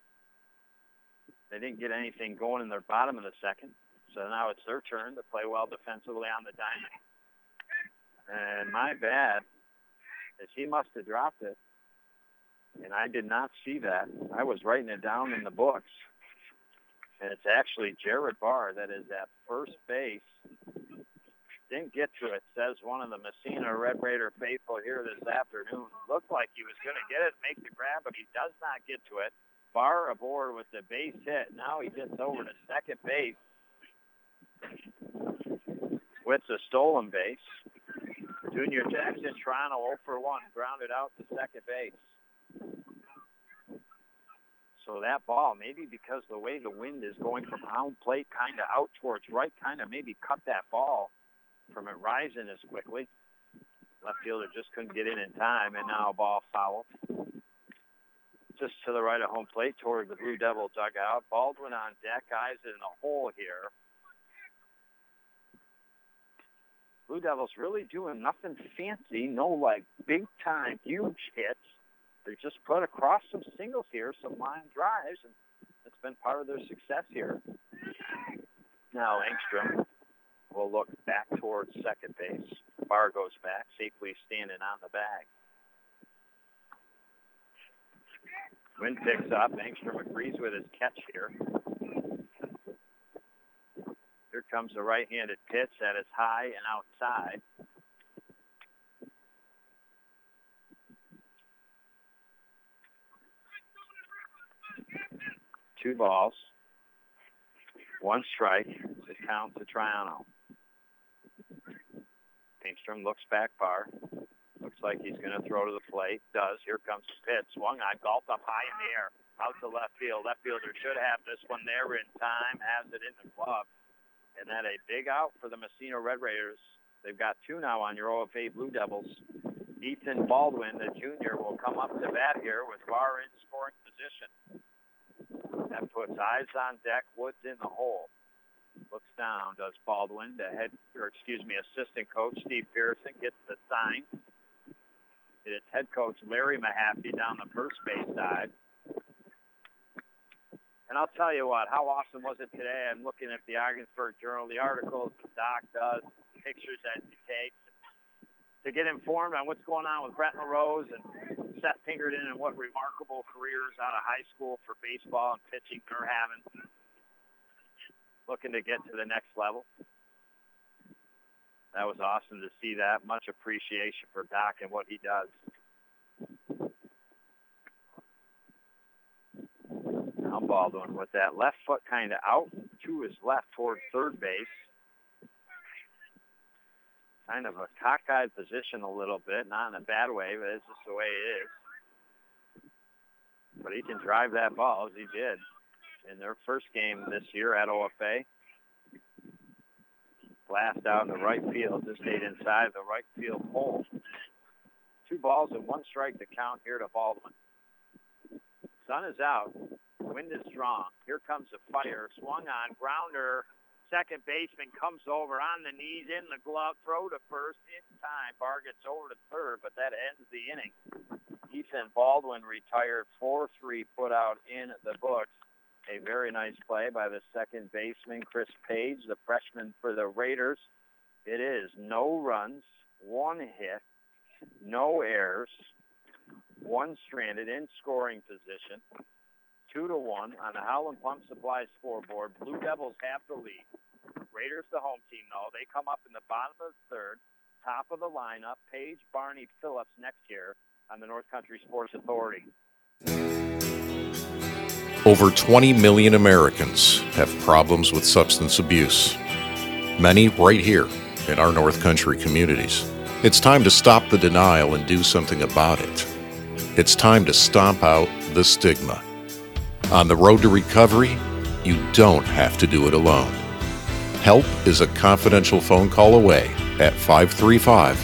They didn't get anything going in their bottom of the second. So now it's their turn to play well defensively on the diamond. And my bad is he must have dropped it. And I did not see that. I was writing it down in the books. And it's actually Jared Barr that is at first base. Didn't get to it, says one of the Massena Red Raider faithful here this afternoon. Looked like he was going to get it, make the grab, but he does not get to it. Barr aboard with the base hit. Now he gets over to second base with the stolen base. Junior Jackson, Toronto 0 for 1, grounded out to second base. So that ball, maybe because the way the wind is going from home plate kind of out towards right, kind of maybe cut that ball from it rising as quickly. Left fielder just couldn't get in in time, and now a ball foul. Just to the right of home plate toward the Blue Devil dugout. Baldwin on deck, Ives in the hole here. Blue Devils really doing nothing fancy, no like big time huge hits. They're just put across some singles here, some line drives, and it's been part of their success here. Now Angstrom will look back towards second base. Barr goes back, safely standing on the bag. Wind picks up. Angstrom agrees with his catch here. Here comes the right-handed pitch that is high and outside. Two balls. One strike. The count to Triano. Angstrom looks back far. Looks like he's going to throw to the plate. Does. Here comes the pitch. Swung on, golfed up high in the air. Out to left field. Left fielder should have this one there in time. Has it in the glove. And that a big out for the Massena Red Raiders. They've got two now on your OFA Blue Devils. Ethan Baldwin, the junior, will come up to bat here with Barr in scoring position. That puts Ives on deck. Woods in the hole. Looks down. Does Baldwin, the head, or excuse me, assistant coach Steve Pearson gets the sign. It's head coach Larry Mahaffey down the first base side. And I'll tell you what, how awesome was it today? I'm looking at the Ogdensburg Journal, the articles the doc does, pictures that he takes, to get informed on what's going on with Brett LaRose and Seth Pinkerton and what remarkable careers out of high school for baseball and pitching they're having. Looking to get to the next level. That was awesome to see that. Much appreciation for Doc and what he does. Now Baldwin with that left foot kind of out to his left toward third base. kind of a cockeyed position a little bit, not in a bad way, but it's just the way it is. But he can drive that ball as he did in their first game this year at OFA. Blast out in the right field. Just stayed inside the right field pole. Two balls and one strike to count here to Baldwin. Sun is out. Wind is strong. Here comes the fire. Swung on. Grounder. Second baseman comes over on the knees in the glove. Throw to first in time. Barr gets over to third, but that ends the inning. Ethan Baldwin retired 4-3 put out in the books. A very nice play by the second baseman, Chris Page, the freshman for the Raiders. It is no runs, one hit, no errors, one stranded in scoring position, two to one on the Howland Pump Supply scoreboard. Blue Devils have the lead. Raiders the home team though. They come up in the bottom of the third, top of the lineup. Page, Barney, Phillips next year on the North Country Sports Authority. Over 20 million Americans have problems with substance abuse. Many right here in our North Country communities. It's time to stop the denial and do something about it. It's time to stomp out the stigma. On the road to recovery, you don't have to do it alone. Help is a confidential phone call away at 535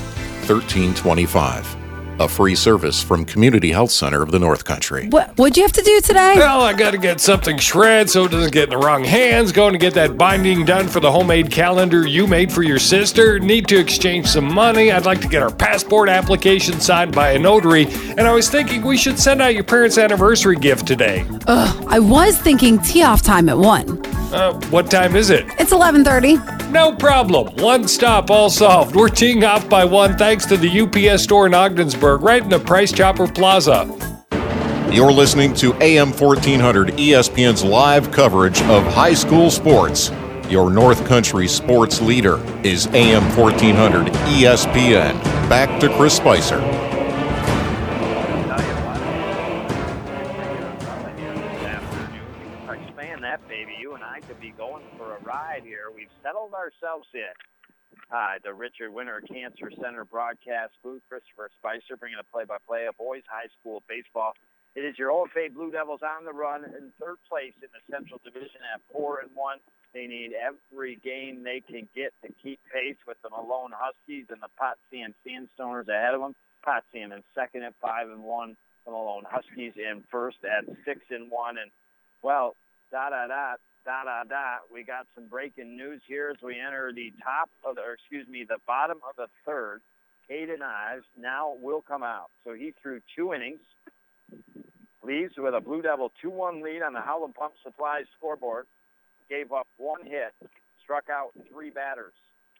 1325 a free service from Community Health Center of the North Country. What what'd you have to do today? Well, I got to get something shred so it doesn't get in the wrong hands. Going to get that binding done for the homemade calendar you made for your sister. Need to exchange some money. I'd like to get our passport application signed by a notary. And I was thinking we should send out your parents' anniversary gift today. Ugh, I was thinking tee off time at 1. Uh, what time is it? It's 11:30. No problem. One stop, all solved. We're teeing off by one thanks to the UPS store in Ogdensburg, right in the Price Chopper Plaza. You're listening to AM 1400 ESPN's live coverage of high school sports. Your North Country sports leader is AM 1400 ESPN. Back to Chris Spicer. Ourselves in. Hi, the Richard Winter Cancer Center broadcast booth. Christopher Spicer bringing a play-by-play of boys high school baseball. It is your OFA Blue Devils on the run in third place in the Central Division at four and one. They need every game they can get to keep pace with the Malone Huskies and the Potsdam Sandstoners ahead of them. Potsdam in second at five and one. The Malone Huskies in first at six and one. And well, da da da da da da. We got some breaking news here as we enter the top of the, or excuse me, the bottom of the third. Caden Ives now will come out. So he threw two innings, leaves with a Blue Devil 2-1 lead on the Howland Pump Supplies scoreboard. Gave up one hit, struck out three batters.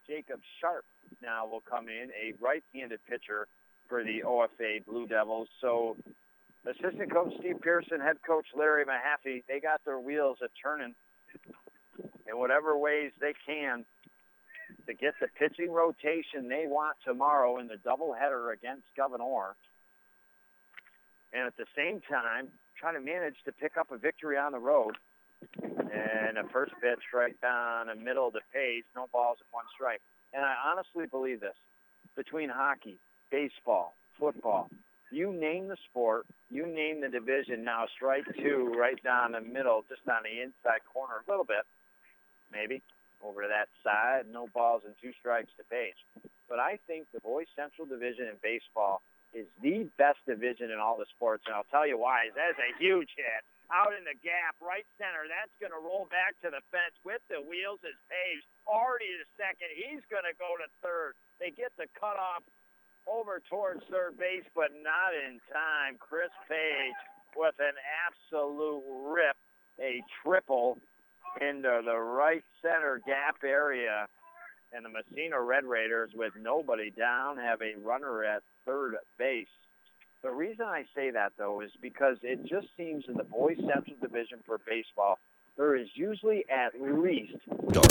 Jacob Sharp now will come in, a right-handed pitcher for the OFA Blue Devils. So assistant coach Steve Pearson, head coach Larry Mahaffey, they got their wheels a turning in whatever ways they can to get the pitching rotation they want tomorrow in the doubleheader against Gouverneur. And at the same time, trying to manage to pick up a victory on the road. And a first pitch right down the middle of the page, no balls and one strike. And I honestly believe this. Between hockey, baseball, football, you name the sport, you name the division. Now strike two right down the middle, just on the inside corner a little bit, maybe over to that side. No balls and two strikes to Page. But I think the boys Central Division in baseball is the best division in all the sports, and I'll tell you why. That is a huge hit out in the gap, right center. That's going to roll back to the fence with the wheels is Page already to second. He's going to go to third. They get the cutoff over towards third base, but not in time. Chris Page with an absolute rip, a triple into the right center gap area. And the Massena Red Raiders, with nobody down, have a runner at third base. The reason I say that, though, is because it just seems in the boys Central Division for baseball, there is usually at least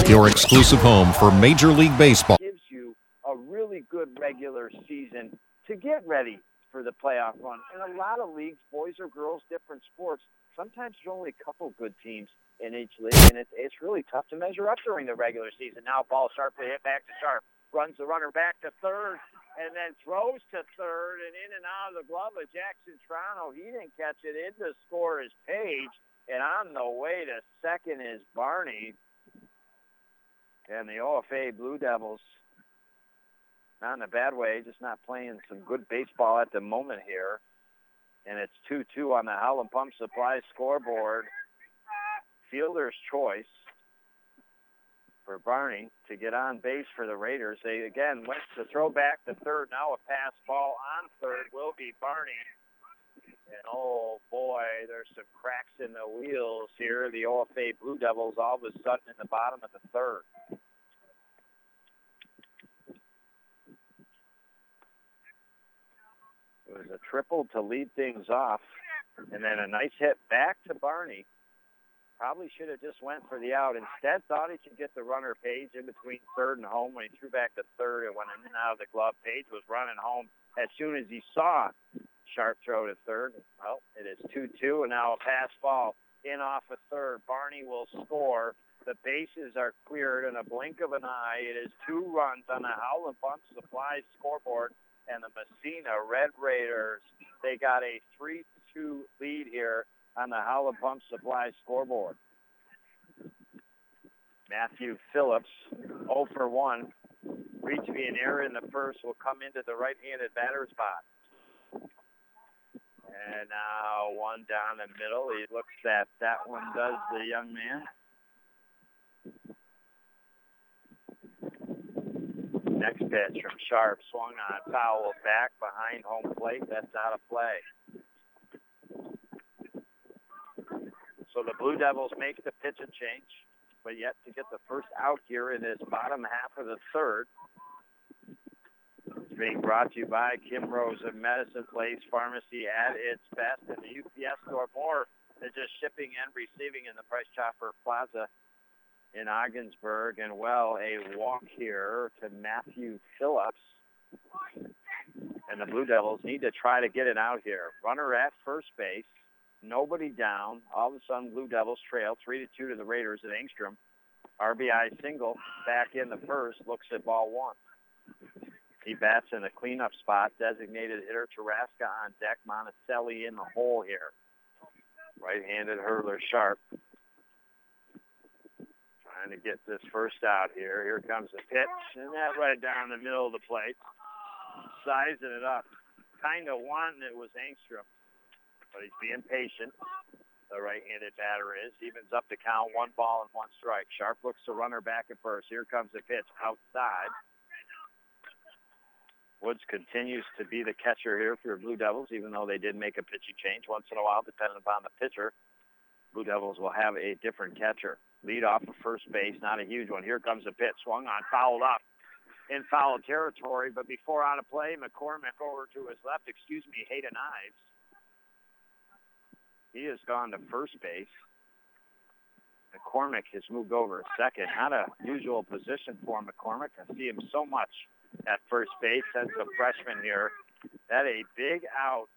Your exclusive home for Major League Baseball. gives you a really good regular season to get ready for the playoff run. In a lot of leagues, boys or girls, different sports, sometimes there's only a couple good teams in each league, and it's, it's really tough to measure up during the regular season. Now, ball sharply hit back to Sharp. runs the runner back to third, and then throws to third and in and out of the glove of Jackson Toronto. He didn't catch it. In to score is Page, and on the way to second is Barney. And the OFA Blue Devils, not in a bad way, just not playing some good baseball at the moment here. And it's 2-2 on the Howland Pump Supply scoreboard. Fielder's choice for Barney to get on base for the Raiders. They again went to throw back to third. Now a pass ball on third will be Barney. And oh boy, there's some cracks in the wheels here. The OFA Blue Devils all of a sudden in the bottom of the third. Was a triple to lead things off, and then a nice hit back to Barney. Probably should have just went for the out. Instead, thought he could get the runner Page in between third and home when he threw back to third and went in and out of the glove. Page was running home as soon as he saw Sharp throw to third. Well, it is 2-2, and now a pass ball in off of third. Barney will score. The bases are cleared in a blink of an eye. It is two runs on the Howland Pump Supply scoreboard, and the Massena Red Raiders, they got a 3-2 lead here on the Howland Pump Supply scoreboard. Matthew Phillips, 0 for 1. Reach me an error in the first will come into the right-handed batter's box. And now one down the middle. He looks at that one, does the young man. Next pitch from Sharp, swung on, foul back behind home plate. That's out of play. So the Blue Devils make the pitch and change, but yet to get the first out here in this bottom half of the third. It's being brought to you by Kim Rose of Medicine Place Pharmacy at its best and the UPS store more than just shipping and receiving in the Price Chopper Plaza in Ogdensburg. And well, a walk here to Matthew Phillips. And the Blue Devils need to try to get it out here. Runner at first base. Nobody down. All of a sudden, Blue Devils trail 3 to 2 to the Raiders at Engstrom. RBI single back in the first. Looks at ball one. He bats in a cleanup spot. Designated hitter Taraska on deck. Monticelli in the hole here. Right-handed hurler Sharp. Trying to get this first out here. Here comes the pitch. And that right down the middle of the plate. Sizing it up. Kind of wanting it was Angstrom. But he's being patient. The right-handed batter is. Evens up the count. One ball and one strike. Sharp looks to runner back at first. Here comes the pitch outside. Woods continues to be the catcher here for the Blue Devils, even though they did make a pitching change once in a while, depending upon the pitcher. Blue Devils will have a different catcher. Lead off of first base, not a huge one. Here comes the pitch, swung on, fouled up in foul territory. But before out of play, McCormick over to his left. Excuse me, Hayden Ives. He has gone to first base. McCormick has moved over a second. Not a usual position for McCormick. I see him so much at first base since a freshman here. That a big out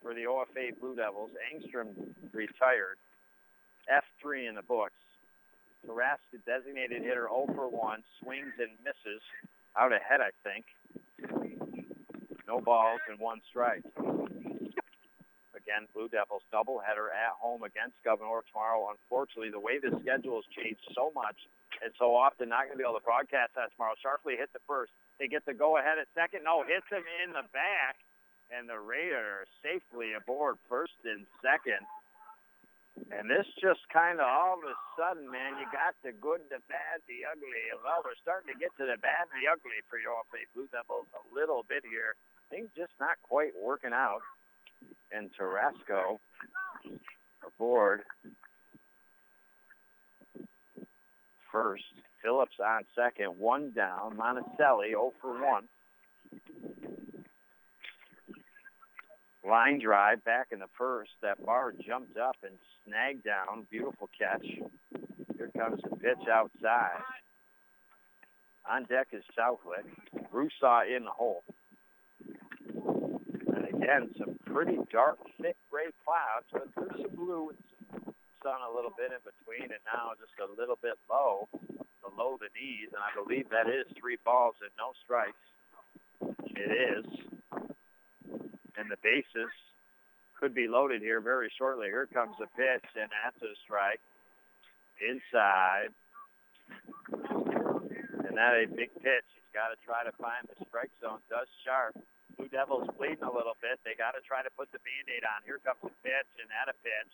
for the OFA Blue Devils. Angstrom retired. F3 in the books. Taraska designated hitter 0 for 1. Swings and misses. Out ahead, I think. No balls and one strike. Again, Blue Devils doubleheader at home against Gouverneur tomorrow. Unfortunately, the way the schedule has changed so much and so often, not going to be able to broadcast that tomorrow. Sharply hit the first. They get the go ahead at second. No, hits him in the back. And the Raiders safely aboard first and second. And this just kind of all of a sudden, man, you got the good, the bad, the ugly. Well, we're starting to get to the bad and the ugly for your OFA Blue Devils a little bit here. Things just not quite working out. And Taraska aboard first. Phillips on second. One down. Monticelli 0 for 1. Line drive back in the first. That Barr jumped up and snagged down. Beautiful catch. Here comes the pitch outside. On deck is Southwick. Rusaw in the hole. And again, some pretty dark, thick gray clouds, but there's some blue and some sun a little bit in between, and now just a little bit low. below the knees, and I believe that is three balls and no strikes. It is. And the bases could be loaded here very shortly. Here comes the pitch, and that's a strike. Inside. And that a big pitch. He's got to try to find the strike zone. Does Sharp. Blue Devils bleeding a little bit. They got to try to put the Band-Aid on. Here comes the pitch, and at a pitch.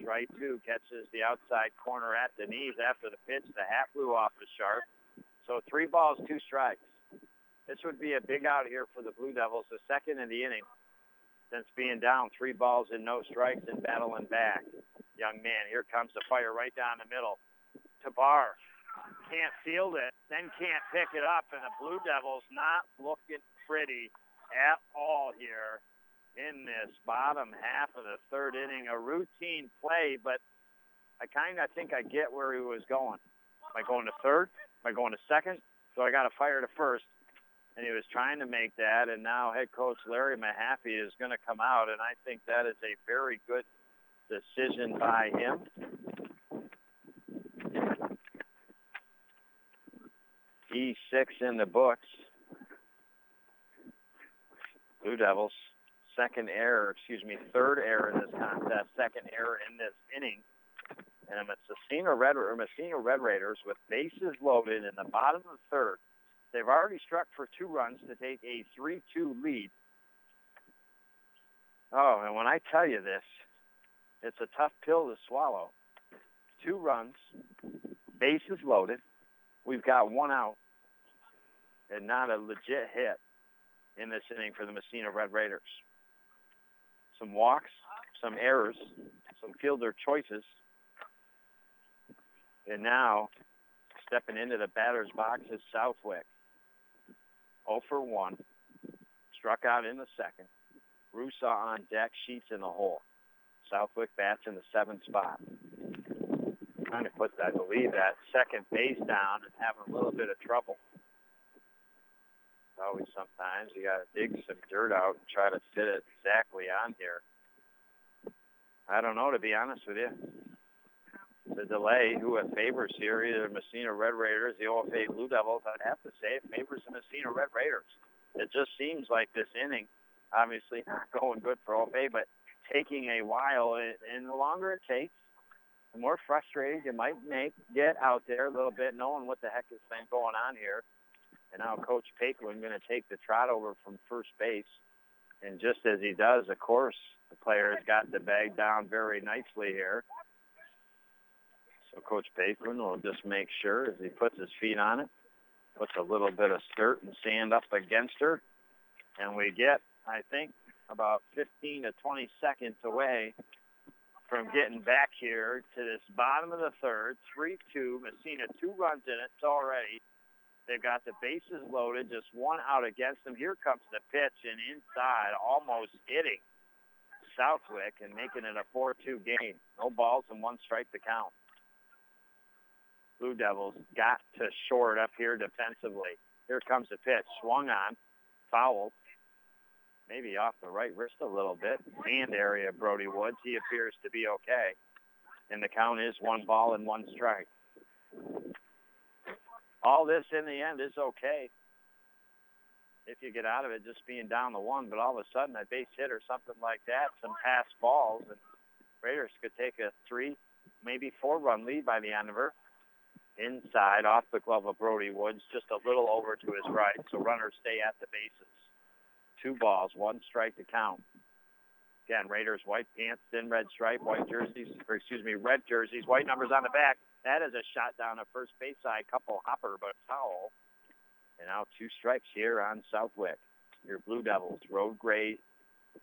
Strike two catches the outside corner at the knees after the pitch. The hat flew off the Sharp. So three balls, two strikes. This would be a big out here for the Blue Devils, the second in the inning since being down three balls and no strikes and battling back. Young man, here comes the fire right down the middle. Tabar can't field it, then can't pick it up, and the Blue Devils not looking pretty at all here in this bottom half of the third inning. A routine play, but I kind of think I get where he was going. Am I going to third? Am I going to second? So I got to fire to first. And he was trying to make that, and now head coach Larry Mahaffey is going to come out, and I think that is a very good decision by him. E6 in the books. Blue Devils second error, excuse me, third error in this contest, second error in this inning. And it's Massena Red or Massena Red Raiders with bases loaded in the bottom of the third. They've already struck for two runs to take a 3-2 lead. Oh, and when I tell you this, it's a tough pill to swallow. Two runs, bases loaded. We've got one out and not a legit hit in this inning for the Massena Red Raiders some walks, some errors, some fielder choices. And now, stepping into the batter's box is Southwick. 0 for 1. Struck out in the second. Rusaw on deck, Sheets in the hole. Southwick bats in the seventh spot. Trying to put, I believe, that second base down and having a little bit of trouble always sometimes. You got to dig some dirt out and try to fit it exactly on here. I don't know, to be honest with you. The delay, who it favors here, either Massena Red Raiders, the OFA Blue Devils, I'd have to say it favors the Massena Red Raiders. It just seems like this inning, obviously not going good for OFA, but taking a while. And the longer it takes, the more frustrated you might make get out there a little bit, knowing what the heck has been going on here. And now Coach Paquin going to take the trot over from first base. And just as he does, of course, the player has got the bag down very nicely here. So Coach Paquin will just make sure as he puts his feet on it, puts a little bit of dirt and sand up against her. And we get, I think, about 15 to 20 seconds away from getting back here to this bottom of the third, 3-2. Massena two runs in it already. They've got the bases loaded, just one out against them. Here comes the pitch, and inside, almost hitting Southwick and making it a 4-2 game. No balls and one strike to count. Blue Devils got to shore up here defensively. Here comes the pitch, swung on, Foul. maybe off the right wrist a little bit. Hand area, Brody Woods. He appears to be okay. And the count is one ball and one strike all this in the end is okay if you get out of it just being down the one, but all of a sudden a base hit or something like that, some pass balls, and Raiders could take a three, maybe four-run lead by the end of her. Inside, off the glove of Brody Woods, just a little over to his right, so runners stay at the bases. Two balls, one strike to count. Again, Raiders white pants, thin red stripe, white jerseys, or excuse me, red jerseys, white numbers on the back. That is a shot down a first base side, couple hopper, but foul. And now two strikes here on Southwick. Your Blue Devils, road gray,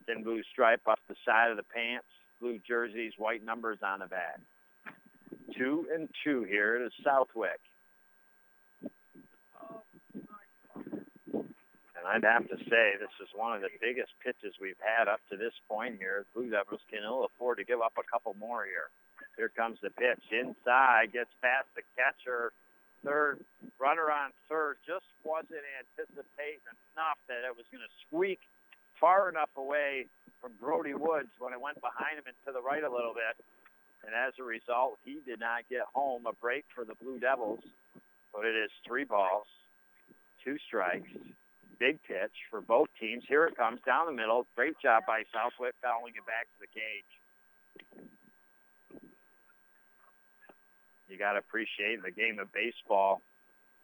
thin blue stripe off the side of the pants, blue jerseys, white numbers on the back. Two and two here to Southwick. And I'd have to say this is one of the biggest pitches we've had up to this point here. Blue Devils can ill afford to give up a couple more here. Here comes the pitch. Inside, gets past the catcher. Third, runner on third just wasn't anticipating enough that it was going to squeak far enough away from Brody Woods when it went behind him and to the right a little bit. And as a result, he did not get home. A break for the Blue Devils. But it is three balls, two strikes, big pitch for both teams. Here it comes down the middle. Great job by Southwick fouling it back to the cage. You got to appreciate the game of baseball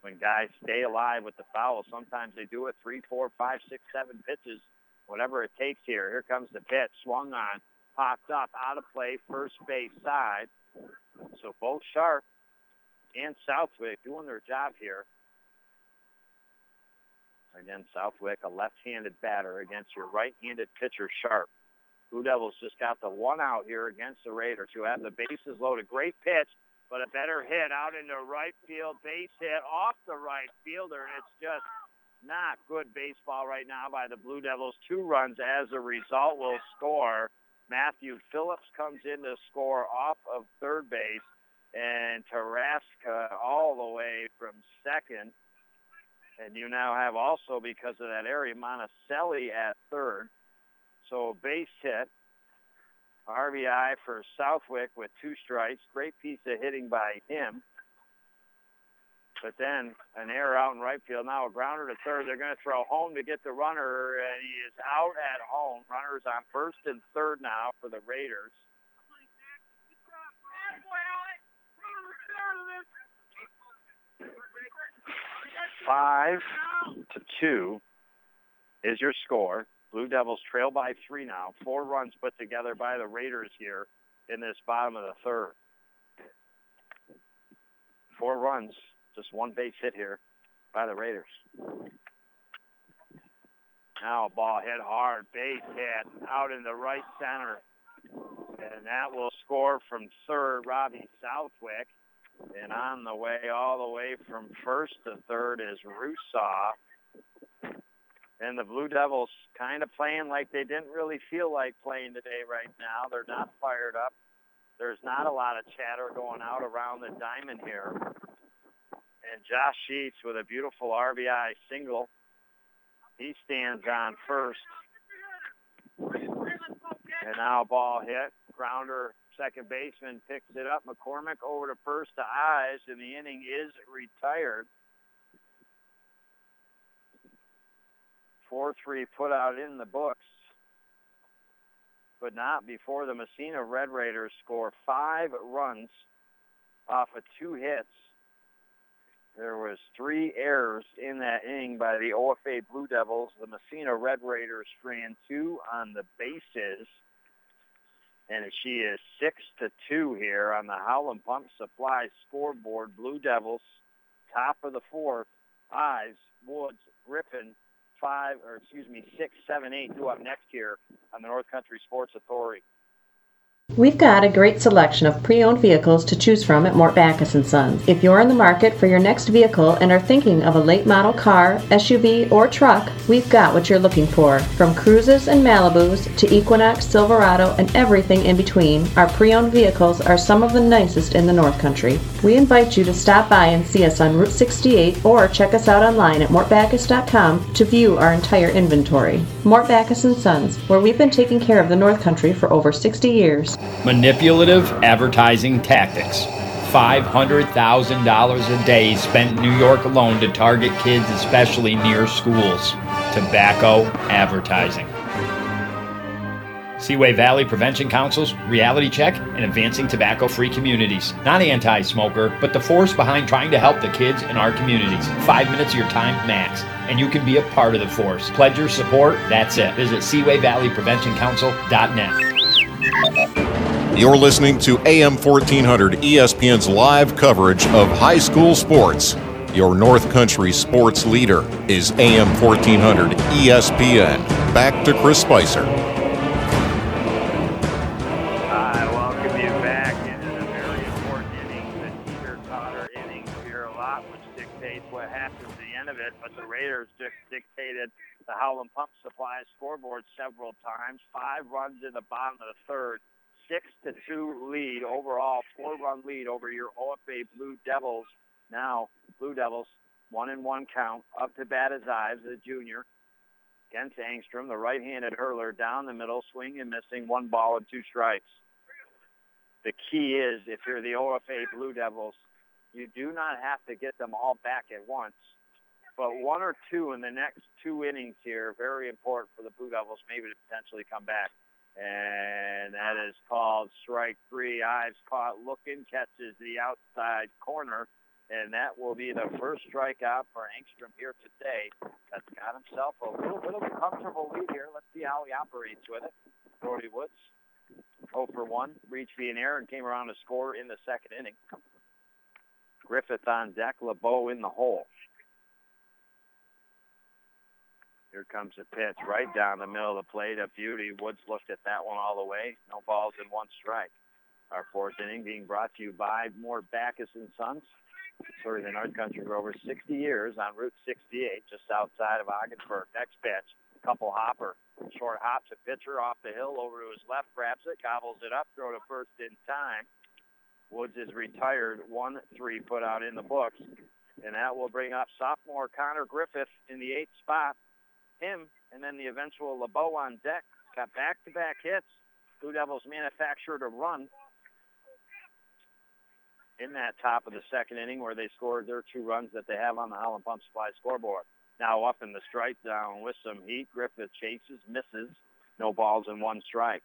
when guys stay alive with the foul. Sometimes they do it three, four, five, six, seven pitches, whatever it takes here. Here comes the pitch, swung on, popped up, out of play, first base side. So both Sharp and Southwick doing their job here. Again, Southwick, a left-handed batter against your right-handed pitcher, Sharp. Blue Devils just got the one out here against the Raiders, who have the bases loaded. Great pitch, but a better hit out into right field, base hit off the right fielder, and it's just not good baseball right now by the Blue Devils. Two runs as a result will score. Matthew Phillips comes in to score off of third base, and Taraska all the way from second. And you now have also, because of that area, Monticelli at third. So a base hit. RBI for Southwick with two strikes. Great piece of hitting by him. But then an error out in right field. Now a grounder to third. They're going to throw home to get the runner, and he is out at home. Runner's on first and third now for the Raiders. Five to two is your score. Blue Devils trail by three now. Four runs put together by the Raiders here in this bottom of the third. Four runs, just one base hit here by the Raiders. Now a ball hit hard, base hit out in the right center. And that will score from third, Robbie Southwick. And on the way, all the way from first to third is Rusaw. And the Blue Devils kind of playing like they didn't really feel like playing today right now. They're not fired up. There's not a lot of chatter going out around the diamond here. And Josh Sheets with a beautiful RBI single. He stands on first. And now ball hit. Grounder, second baseman picks it up. McCormick over to first to Ives, and the inning is retired. 4-3 put out in the books, but not before the Massena Red Raiders score five runs off of two hits. There was three errors in that inning by the OFA Blue Devils. The Massena Red Raiders ran two on the bases, and she is six to two here on the Howland Pump Supply scoreboard. Blue Devils, top of the fourth. Ives, Woods, Griffin, five, or excuse me, six, seven, eight, up next here on the North Country Sports Authority. We've got a great selection of pre-owned vehicles to choose from at Mort Backus & Sons. If you're in the market for your next vehicle and are thinking of a late model car, SUV, or truck, we've got what you're looking for. From Cruzes and Malibus to Equinox, Silverado, and everything in between, our pre-owned vehicles are some of the nicest in the North Country. We invite you to stop by and see us on Route 68 or check us out online at mortbackus.com to view our entire inventory. Mort Backus & Sons, where we've been taking care of the North Country for over 60 years. Manipulative advertising tactics. $500,000 a day spent in New York alone to target kids, especially near schools. Tobacco advertising. Seaway Valley Prevention Council's Reality Check and Advancing Tobacco Free Communities. Not anti smoker, but the force behind trying to help the kids in our communities. Five minutes of your time max, and you can be a part of the force. Pledge your support, that's it. Visit SeawayValleyPreventionCouncil.net. You're listening to AM 1400 ESPN's live coverage of high school sports. Your North Country sports leader is AM 1400 ESPN. Back to Chris Spicer. The dictated the Howland Pump Supply scoreboard several times. Five runs in the bottom of the third. Six to two lead overall, four-run lead over your OFA Blue Devils. Now Blue Devils, one and one count. Up to bat is Ives, the junior. Against Angstrom, the right-handed hurler down the middle, swing and missing, one ball and two strikes. The key is if you're the OFA Blue Devils, You do not have to get them all back at once, but one or two in the next two innings here, very important for the Blue Devils, maybe to potentially come back. And that is called strike three. Ives caught looking, catches the outside corner, and that will be the first strikeout for Angstrom here today. That's got himself a little bit of a comfortable lead here. Let's see how he operates with it. Brody Woods, 0 for 1, reached via an error and came around to score in the second inning. Griffith on deck, LeBeau in the hole. Here comes a pitch right down the middle of the plate. A beauty. Woods looked at that one all the way. No balls in one strike. Our fourth inning being brought to you by Mort Backus and Sons. Serving the North Country for over 60 years on Route 68, just outside of Ogdensburg. Next pitch, couple hopper. Short hops a pitcher off the hill over to his left, grabs it, gobbles it up, throw to first in time. Woods is retired, 1-3 put out in the books. And that will bring up sophomore Connor Griffith in the eighth spot him, and then the eventual LeBeau on deck. Got back-to-back hits. Blue Devils manufactured a run in that top of the second inning where they scored their two runs that they have on the Howland Pump Supply scoreboard. Now up in the strike down with some heat. Griffith chases, misses. No balls and one strike.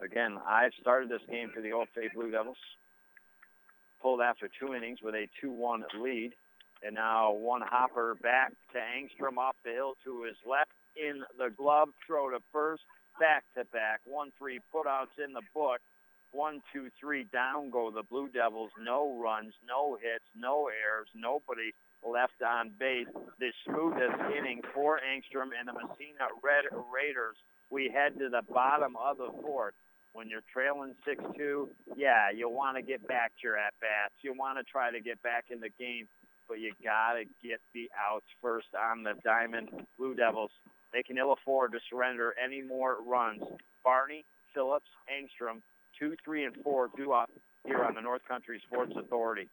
Again, Ives started this game for the Old Faith Blue Devils. Pulled after two innings with a 2-1 lead. And now one hopper back to Angstrom off the hill to his left in the glove. Throw to first. Back to back. One three putouts in the book. One, two, three down go the Blue Devils. No runs, no hits, no errors, nobody left on base. The smoothest inning for Angstrom and the Massena Red Raiders. We head to the bottom of the fourth. When you're trailing 6-2, yeah, you'll want to get back to your at-bats. You'll want to try to get back in the game but you got to get the outs first on the Diamond Blue Devils. They can ill afford to surrender any more runs. Barney, Phillips, Angstrom, 2, 3, and 4 due up here on the North Country Sports Authority.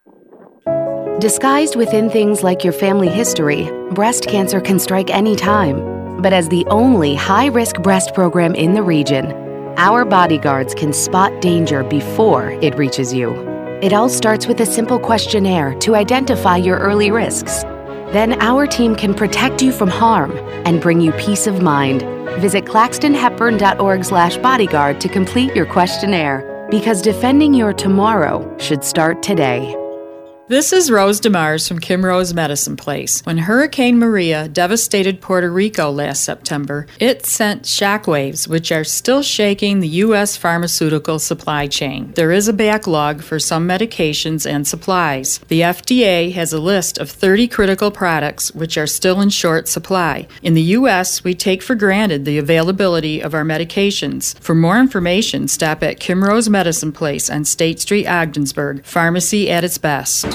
Disguised within things like your family history, breast cancer can strike any time. But as the only high risk breast program in the region, our bodyguards can spot danger before it reaches you. It all starts with a simple questionnaire to identify your early risks. Then our team can protect you from harm and bring you peace of mind. Visit claxtonhepburn.org/bodyguard to complete your questionnaire because defending your tomorrow should start today. This is Rose DeMars from Kim Rose Medicine Place. When Hurricane Maria devastated Puerto Rico last September, it sent shockwaves which are still shaking the U.S. pharmaceutical supply chain. There is a backlog for some medications and supplies. The FDA has a list of 30 critical products which are still in short supply. In the U.S., we take for granted the availability of our medications. For more information, stop at Kim Rose Medicine Place on State Street, Ogdensburg. Pharmacy at its best.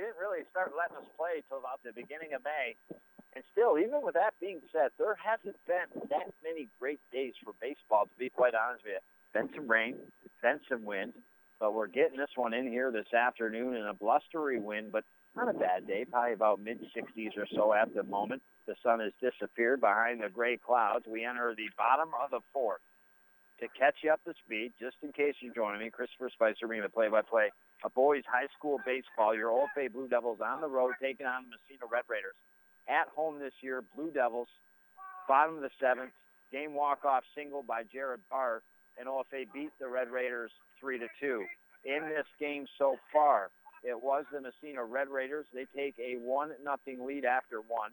they didn't really start letting us play till about the beginning of May. And still, even with that being said, there hasn't been that many great days for baseball, to be quite honest with you. Been some rain, been some wind, but we're getting this one in here this afternoon in a blustery wind, but not a bad day, probably about mid 60s or so at the moment. The sun has disappeared behind the gray clouds. We enter the bottom of the fourth. To catch you up to speed, just in case you're joining me, Christopher Spicer being the play-by-play a boys high school baseball. Your Old Bay Blue Devils on the road taking on the Massena Red Raiders. At home this year, Blue Devils, bottom of the seventh, game walk-off single by Jared Barr, and OFA beat the Red Raiders 3 to 2. In this game so far, it was the Massena Red Raiders. They take a 1 nothing lead after one.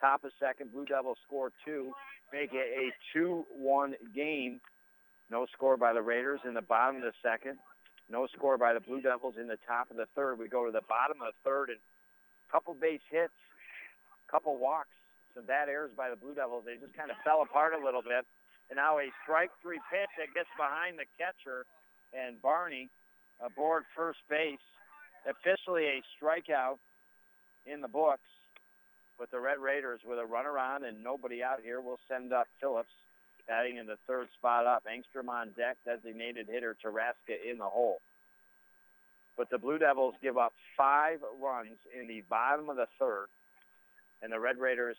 Top of second, Blue Devils score two, make it a 2-1 game. No score by the Raiders in the bottom of the second. No score by the Blue Devils in the top of the third. We go to the bottom of the third and a couple base hits, couple walks, some bad errors by the Blue Devils. They just kind of fell apart a little bit. And now a strike three pitch that gets behind the catcher and Barney aboard first base. officially a strikeout in the books. But the Red Raiders with a runner on and nobody out here will send up Phillips batting in the third spot up. Engstrom on deck, designated hitter Taraska in the hole. But the Blue Devils give up five runs in the bottom of the third, and the Red Raiders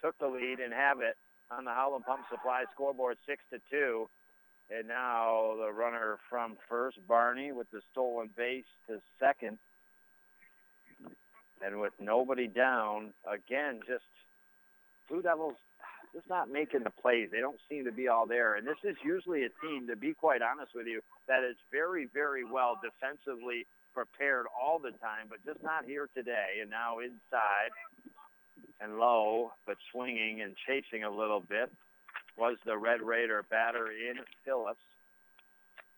took the lead and have it on the Howland Pump Supply scoreboard, six to two. And now the runner from first, Barney, with the stolen base to second. And with nobody down, again, just Blue Devils just not making the plays. They don't seem to be all there. And this is usually a team, to be quite honest with you, that is very, very well defensively prepared all the time, but just not here today. And now inside and low, but swinging and chasing a little bit was the Red Raider batter in Phillips.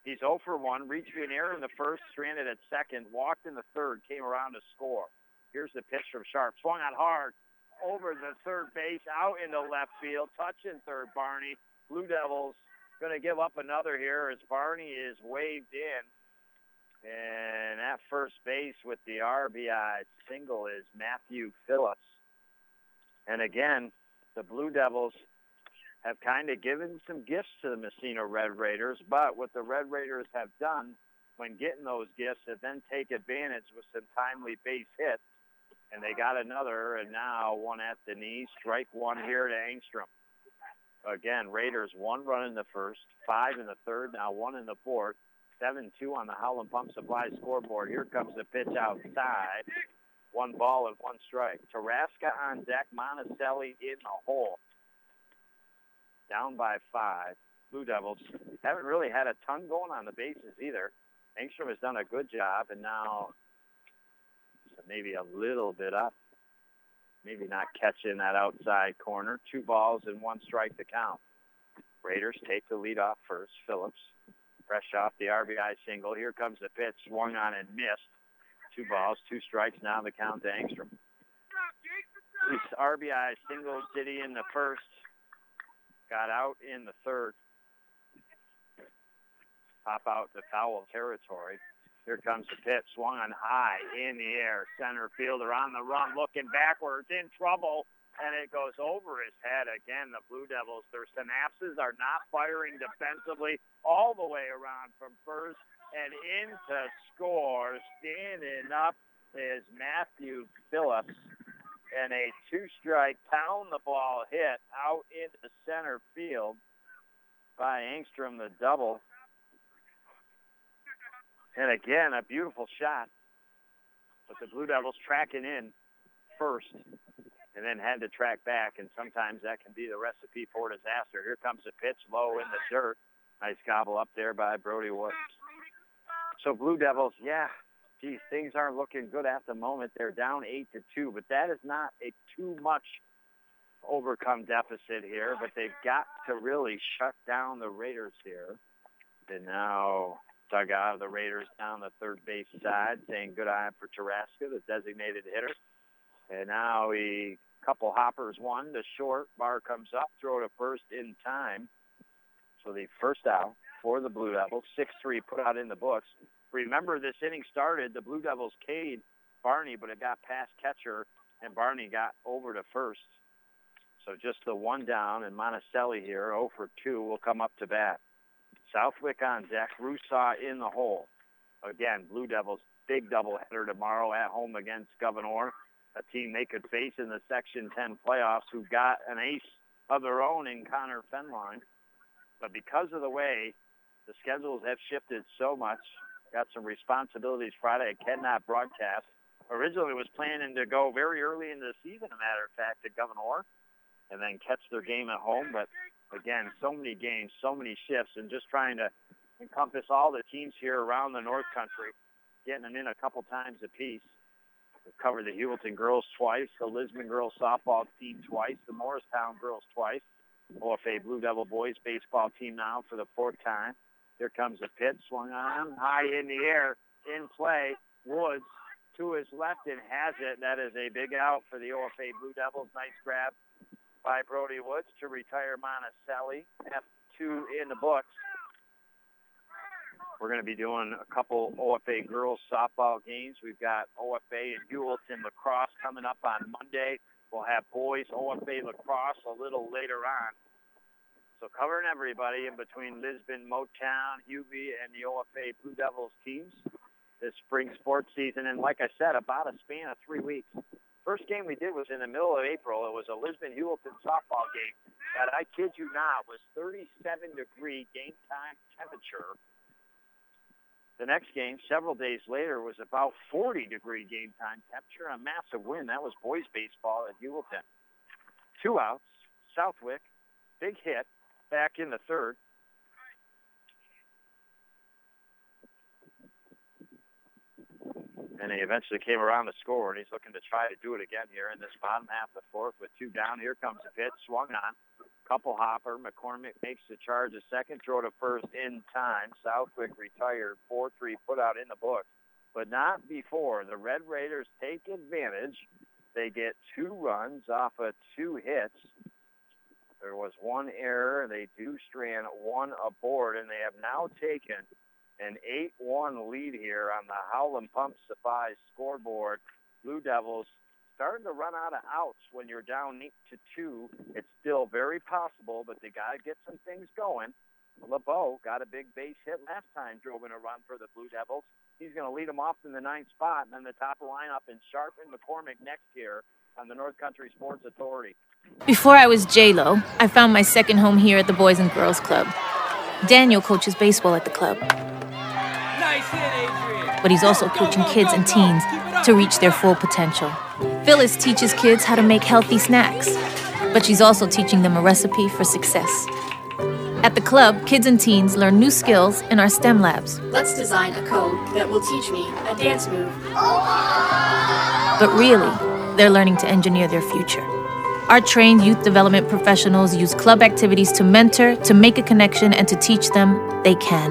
He's 0 for 1, reached an error in the first, stranded at second, walked in the third, came around to score. Here's the pitch from Sharp. Swung out hard over the third base, out into left field, touching third Barney. Blue Devils going to give up another here as Barney is waved in. And at first base with the RBI single is Matthew Phillips. And again, the Blue Devils have kind of given some gifts to the Massena Red Raiders, but what the Red Raiders have done when getting those gifts is then take advantage with some timely base hits. And they got another, and now one at the knee. Strike one here to Angstrom. Again, Raiders one run in the first, five in the third, now one in the fourth. 7-2 on the Howland Pump Supply scoreboard. Here comes the pitch outside. One ball and one strike. Taraska on deck. Monticelli in the hole. Down by five. Blue Devils haven't really had a ton going on the bases either. Angstrom has done a good job, and now maybe a little bit up. Maybe not catching that outside corner. Two balls and one strike to count. Raiders take the lead off first. Phillips fresh off the RBI single. Here comes the pitch, swung on and missed. Two balls, two strikes now the count to Angstrom. This RBI single City in the first, got out in the third. Pop out to foul territory. Here comes the pitch, swung on high in the air. Center fielder on the run, looking backwards, in trouble, and it goes over his head again. The Blue Devils, their synapses are not firing defensively all the way around from first and into score. Standing up is Matthew Phillips, and a two-strike pound the ball hit out into center field by Angstrom, the double. And again, a beautiful shot. But the Blue Devils tracking in first and then had to track back, and sometimes that can be the recipe for disaster. Here comes the pitch low in the dirt. Nice gobble up there by Brody Woods. So Blue Devils, yeah, geez, things aren't looking good at the moment. They're down eight to two, but that is not a too much overcome deficit here. But they've got to really shut down the Raiders here. And now dug out of the Raiders down the third base side, saying good eye for Taraska, the designated hitter. And now he couple hoppers, one to short. Barr comes up, throw to first in time. So the first out for the Blue Devils, 6-3 put out in the books. Remember, this inning started, the Blue Devils Cade Barney, but it got past catcher, and Barney got over to first. So just the one down, and Monticelli here, 0 for 2, will come up to bat. Southwick on deck, Rusaw in the hole. Again, Blue Devils, big doubleheader tomorrow at home against Gouverneur a team they could face in the Section 10 playoffs who got an ace of their own in Connor Fenline. But because of the way the schedules have shifted so much, got some responsibilities Friday. Cannot broadcast. Originally was planning to go very early in the season, a matter of fact, to Gouverneur and then catch their game at home. But again, so many games, so many shifts, and just trying to encompass all the teams here around the North Country, getting them in a couple times a piece. We've covered the Heuvelton girls twice, the Lisbon girls softball team twice, the Morristown girls twice. OFA Blue Devil boys baseball team now for the fourth time. Here comes the pitch, swung on high in the air, in play. Woods to his left and has it. That is a big out for the OFA Blue Devils. Nice grab by Brody Woods to retire Monticelli. F2 in the books. We're going to be doing a couple OFA girls softball games. We've got OFA and Heuvelton lacrosse coming up on Monday. We'll have boys OFA lacrosse a little later on. So covering everybody in between Lisbon, Motown, UV, and the OFA Blue Devils teams this spring sports season. And like I said, about a span of three weeks. First game we did was in the middle of April. It was a Lisbon Heuvelton softball game that I kid you not was 37 degree game time temperature. The next game, several days later, was about 40 degree game time temperature. A massive win. That was boys baseball at Heuvelton. Two outs. Southwick, big hit back in the third. And he eventually came around the score, and he's looking to try to do it again here in this bottom half of the fourth with two down. Here comes the pitch, swung on, couple hopper. McCormick makes the charge a second throw to first in time. Southwick retired, 4-3 put out in the book, but not before the Red Raiders take advantage. They get two runs off of two hits. There was one error. They do strand one aboard, and they have now taken an 8-1 lead here on the Howland Pump Supply scoreboard. Blue Devils starting to run out of outs when you're down 8 to 2. It's still very possible, but they got to get some things going. LeBeau got a big base hit last time, drove in a run for the Blue Devils. He's going to lead them off in the ninth spot, and then the top lineup in Sharp and McCormick next year on the North Country Sports Authority. Before I was J-Lo, I found my second home here at the Boys and Girls Club. Daniel coaches baseball at the club but he's also coaching kids and teens to reach their full potential. Phyllis teaches kids how to make healthy snacks, but she's also teaching them a recipe for success. At the club, kids and teens learn new skills in our STEM labs. Let's design a code that will teach me a dance move. But really, they're learning to engineer their future. Our trained youth development professionals use club activities to mentor, to make a connection, and to teach them they can.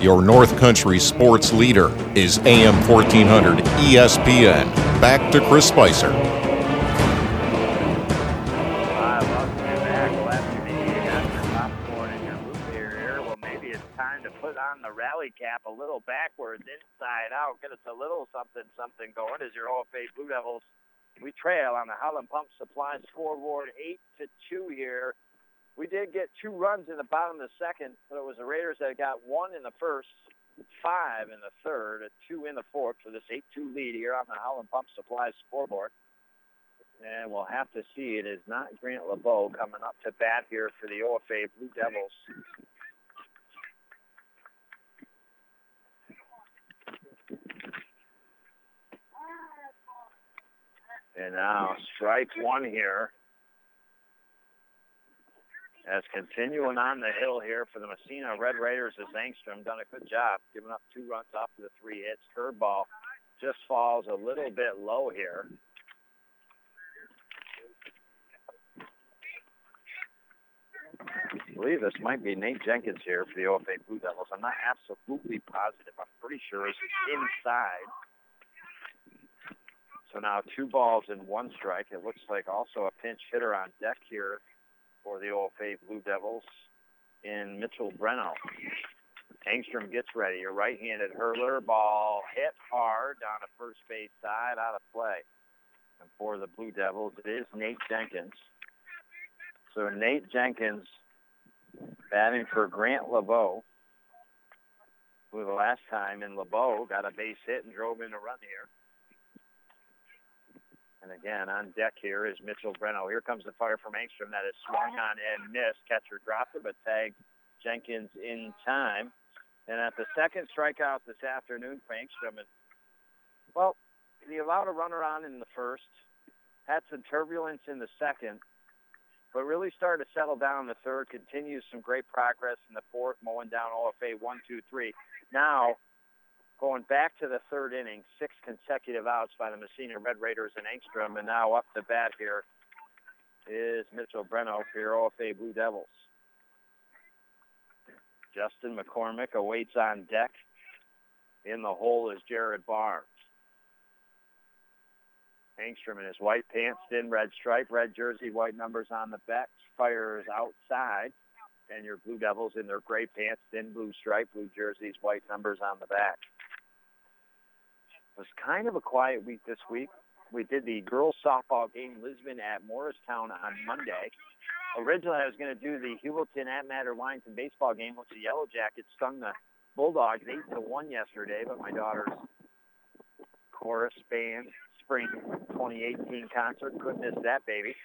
Your North Country sports leader is AM 1400 ESPN. Back to Chris Spicer. Well, maybe it's time to put on the rally cap a little backwards, inside out, get us a little something something going as your OFA Blue Devils. We trail on the Howland Pump Supply scoreboard, eight to two here we did get two runs in the bottom of the second, but it was the Raiders that got one in the first, five in the third, two in the fourth for this 8-2 lead here on the Howland Pump Supply scoreboard. And we'll have to see. It is not Grant LeBeau coming up to bat here for the OFA Blue Devils. And now strike one here as continuing on the hill here for the Massena Red Raiders is Angstrom done a good job giving up two runs off of the three hits. Curveball just falls a little bit low here. I believe this might be Nate Jenkins here for the OFA Blue Devils. I'm not absolutely positive. I'm pretty sure it's inside. So now two balls and one strike. It looks like also a pinch hitter on deck here for the OFA Blue Devils in Mitchell Breno. Angstrom gets ready. A right-handed hurler. Ball hit hard down the first base side, out of play. And for the Blue Devils, it is Nate Jenkins. So Nate Jenkins batting for Grant LeBeau, who the last time in LeBeau got a base hit and drove in a run here. And again, on deck here is Mitchell Breno. Here comes the fire from Angstrom that is swung on and missed. Catcher dropped it, but tagged Jenkins in time. And at the second strikeout this afternoon for Angstrom, and, well, he allowed a runner on in the first, had some turbulence in the second, but really started to settle down in the third. Continues some great progress in the fourth, mowing down OFA one, two, three. Now going back to the third inning, six consecutive outs by the Massena Red Raiders and Angstrom, and now up the bat here is Mitchell Breno for your OFA Blue Devils. Justin McCormick awaits on deck. In the hole is Jared Barnes. Angstrom in his white pants, thin red stripe, red jersey, white numbers on the back, fires outside. And your Blue Devils in their gray pants, thin blue stripe, blue jerseys, white numbers on the back. Was kind of a quiet week this week. We did the girls softball game, Lisbon at Morristown on Monday. Originally, I was going to do the Heuvelton at Madrid-Waddington baseball game, which the Yellow Jackets stung the Bulldogs eight to one yesterday. But my daughter's chorus band spring 2018 concert couldn't miss that baby.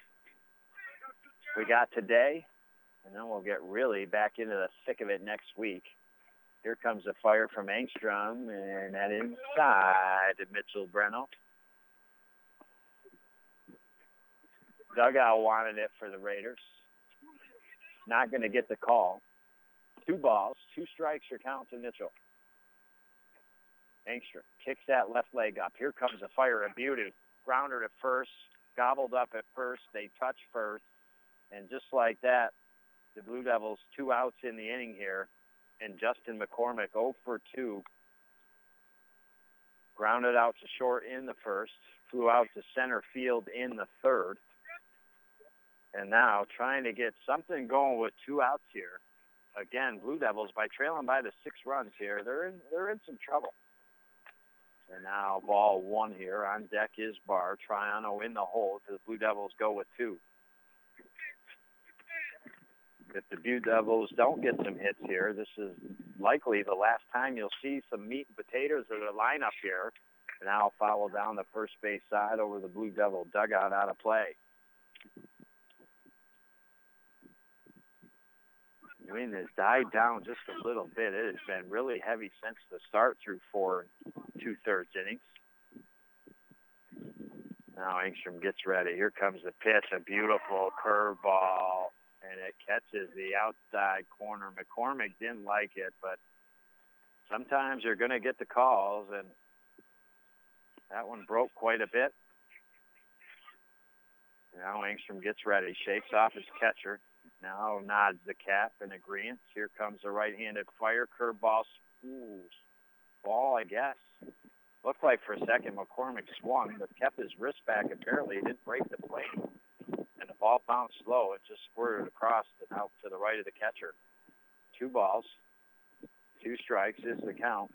We got today, and then we'll get really back into the thick of it next week. Here comes a fire from Angstrom, and that inside to Mitchell Breno. Dugout wanted it for the Raiders. Not going to get the call. Two balls, two strikes, your count to Mitchell. Angstrom kicks that left leg up. Here comes a fire, a beauty. Grounder to first, gobbled up at first. They touch first. And just like that, the Blue Devils two outs in the inning here. And Justin McCormick 0 for 2. Grounded out to short in the first. Flew out to center field in the third. And now trying to get something going with two outs here. Again, Blue Devils by trailing by the six runs here, they're in they're in some trouble. And now ball one here on deck is Barr Triano in the hole the Blue Devils go with two. If the Blue Devils don't get some hits here, this is likely the last time you'll see some meat and potatoes of the lineup here. And now I'll follow down the first base side over the Blue Devil dugout out of play. Wind has died down just a little bit. It has been really heavy since the start through four two-thirds innings. Now Angstrom gets ready. Here comes the pitch, a beautiful curveball, and it catches the outside corner. McCormick didn't like it, but sometimes you're going to get the calls, and that one broke quite a bit. Now Angstrom gets ready, shakes off his catcher, now nods the cap in agreement. Here comes the right-handed fire curveball. Ooh, ball, I guess. Looked like for a second McCormick swung, but kept his wrist back. Apparently, he didn't break the plate. And the ball bounced slow. It just squirted across and out to the right of the catcher. Two balls, two strikes is the count.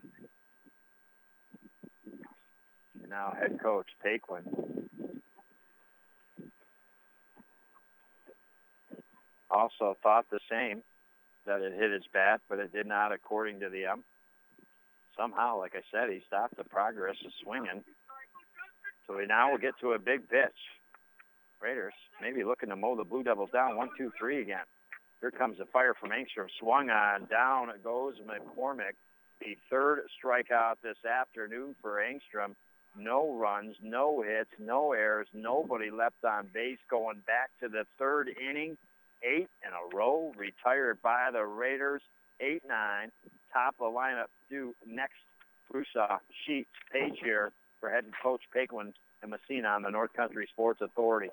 And now head coach Paquin also thought the same, that it hit his bat, but it did not according to the ump. Somehow, like I said, he stopped the progress of swinging. So we now will get to a big pitch. Raiders maybe looking to mow the Blue Devils down one, two, three again. Here comes the fire from Angstrom. Swung on. Down it goes McCormick. The third strikeout this afternoon for Angstrom. No runs, no hits, no errors, nobody left on base going back to the third inning eight in a row, retired by the Raiders. Eight nine, top of the lineup. Do next Brusa uh, Sheets page here for head coach Paquin and Massena on the North Country Sports Authority.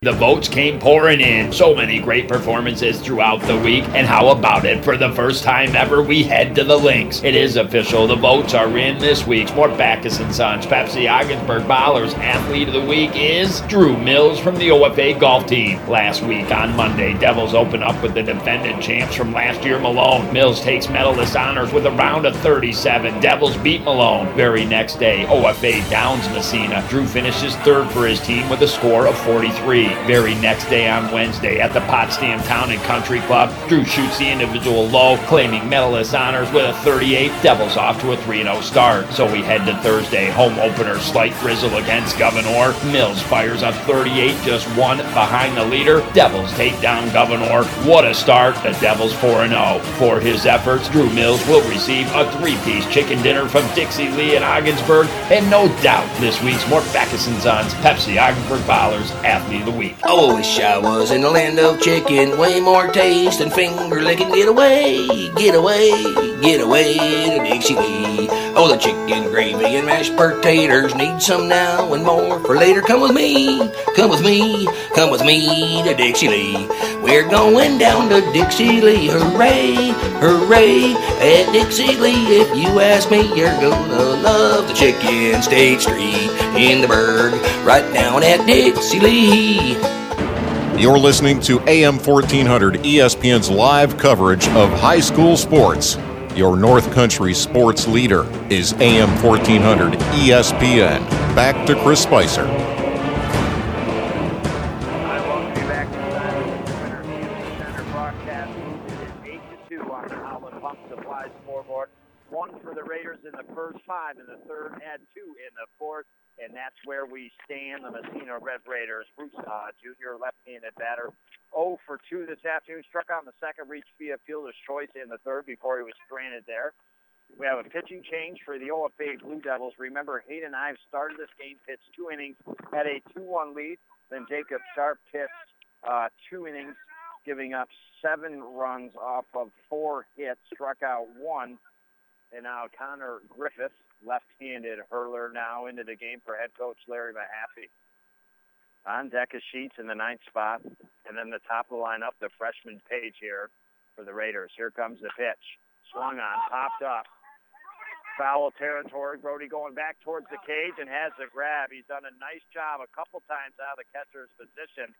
The votes came pouring in. So many great performances throughout the week. And how about it? For the first time ever, we head to the links. It is official. The votes are in this week's Mort Backus and Sons Pepsi Ogdensburg Ballers Athlete of the Week is Drew Mills from the OFA golf team. Last week on Monday, Devils open up with the defending champs from last year, Malone. Mills takes medalist honors with a round of 37. Devils beat Malone. Very next day, OFA downs Massena. Drew finishes third for his team with a score of 43 very next day on Wednesday at the Potsdam Town and Country Club. Drew shoots the individual low, claiming medalist honors with a 38. Devils off to a 3-0 start. So we head to Thursday, home opener, slight drizzle against Gouverneur. Mills fires a 38, just one behind the leader. Devils take down Gouverneur. What a start. The Devils 4-0. For his efforts, Drew Mills will receive a three-piece chicken dinner from Dixie Lee in Ogdensburg. And no doubt, this week's Mort Backus and Sons Pepsi Ogdensburg Ballers Athlete of the week. Oh, wish I was in the land of chicken. Way more taste than finger licking. Get away, get away, get away to Dixie Lee. Oh, the chicken gravy and mashed potatoes. Need some now and more for later. Come with me, come with me, come with me to Dixie Lee. We're going down to Dixie Lee. Hooray, hooray at Dixie Lee. If you ask me, you're gonna love the chicken State Street in the burg, Right down at Dixie Lee. You're listening to AM 1400 ESPN's live coverage of high school sports. Your North Country sports leader is AM 1400 ESPN. Back to Chris Spicer. First five, and the third had two in the fourth. And that's where we stand. The Massena Red Raiders. Bruce uh, Jr., left-handed batter, 0 for 2 this afternoon. Struck in the second, reached via fielder's choice in the third before he was stranded there. We have a pitching change for the OFA Blue Devils. Remember, Hayden Ives started this game, pitched two innings, had a 2-1 lead. Then Jacob Sharp pitched uh, two innings, giving up seven runs off of four hits, struck out one. And now Connor Griffith, left-handed hurler, now into the game for head coach Larry Mahaffey. On deck is Sheets in the ninth spot, and then the top of the lineup, the freshman Page here for the Raiders. Here comes the pitch. Swung on, popped up. Foul territory. Brody going back towards the cage and has the grab. He's done a nice job a couple times out of the catcher's position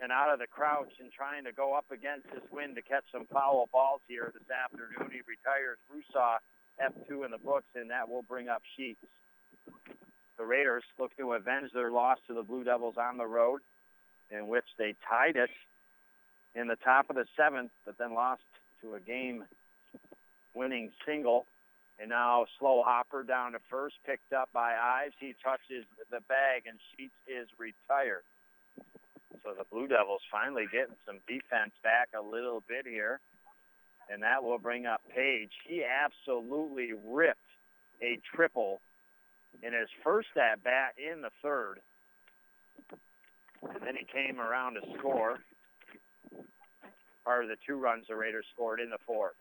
and out of the crouch and trying to go up against this wind to catch some foul balls here this afternoon. He retires Broussard F2 in the books, and that will bring up Sheets. The Raiders look to avenge their loss to the Blue Devils on the road, in which they tied it in the top of the seventh, but then lost to a game-winning single. And now slow hopper down to first, picked up by Ives. He touches the bag, and Sheets is retired. So the Blue Devils finally getting some defense back a little bit here. And that will bring up Page. He absolutely ripped a triple in his first at bat in the third. And then he came around to score. Part of the two runs the Raiders scored in the fourth.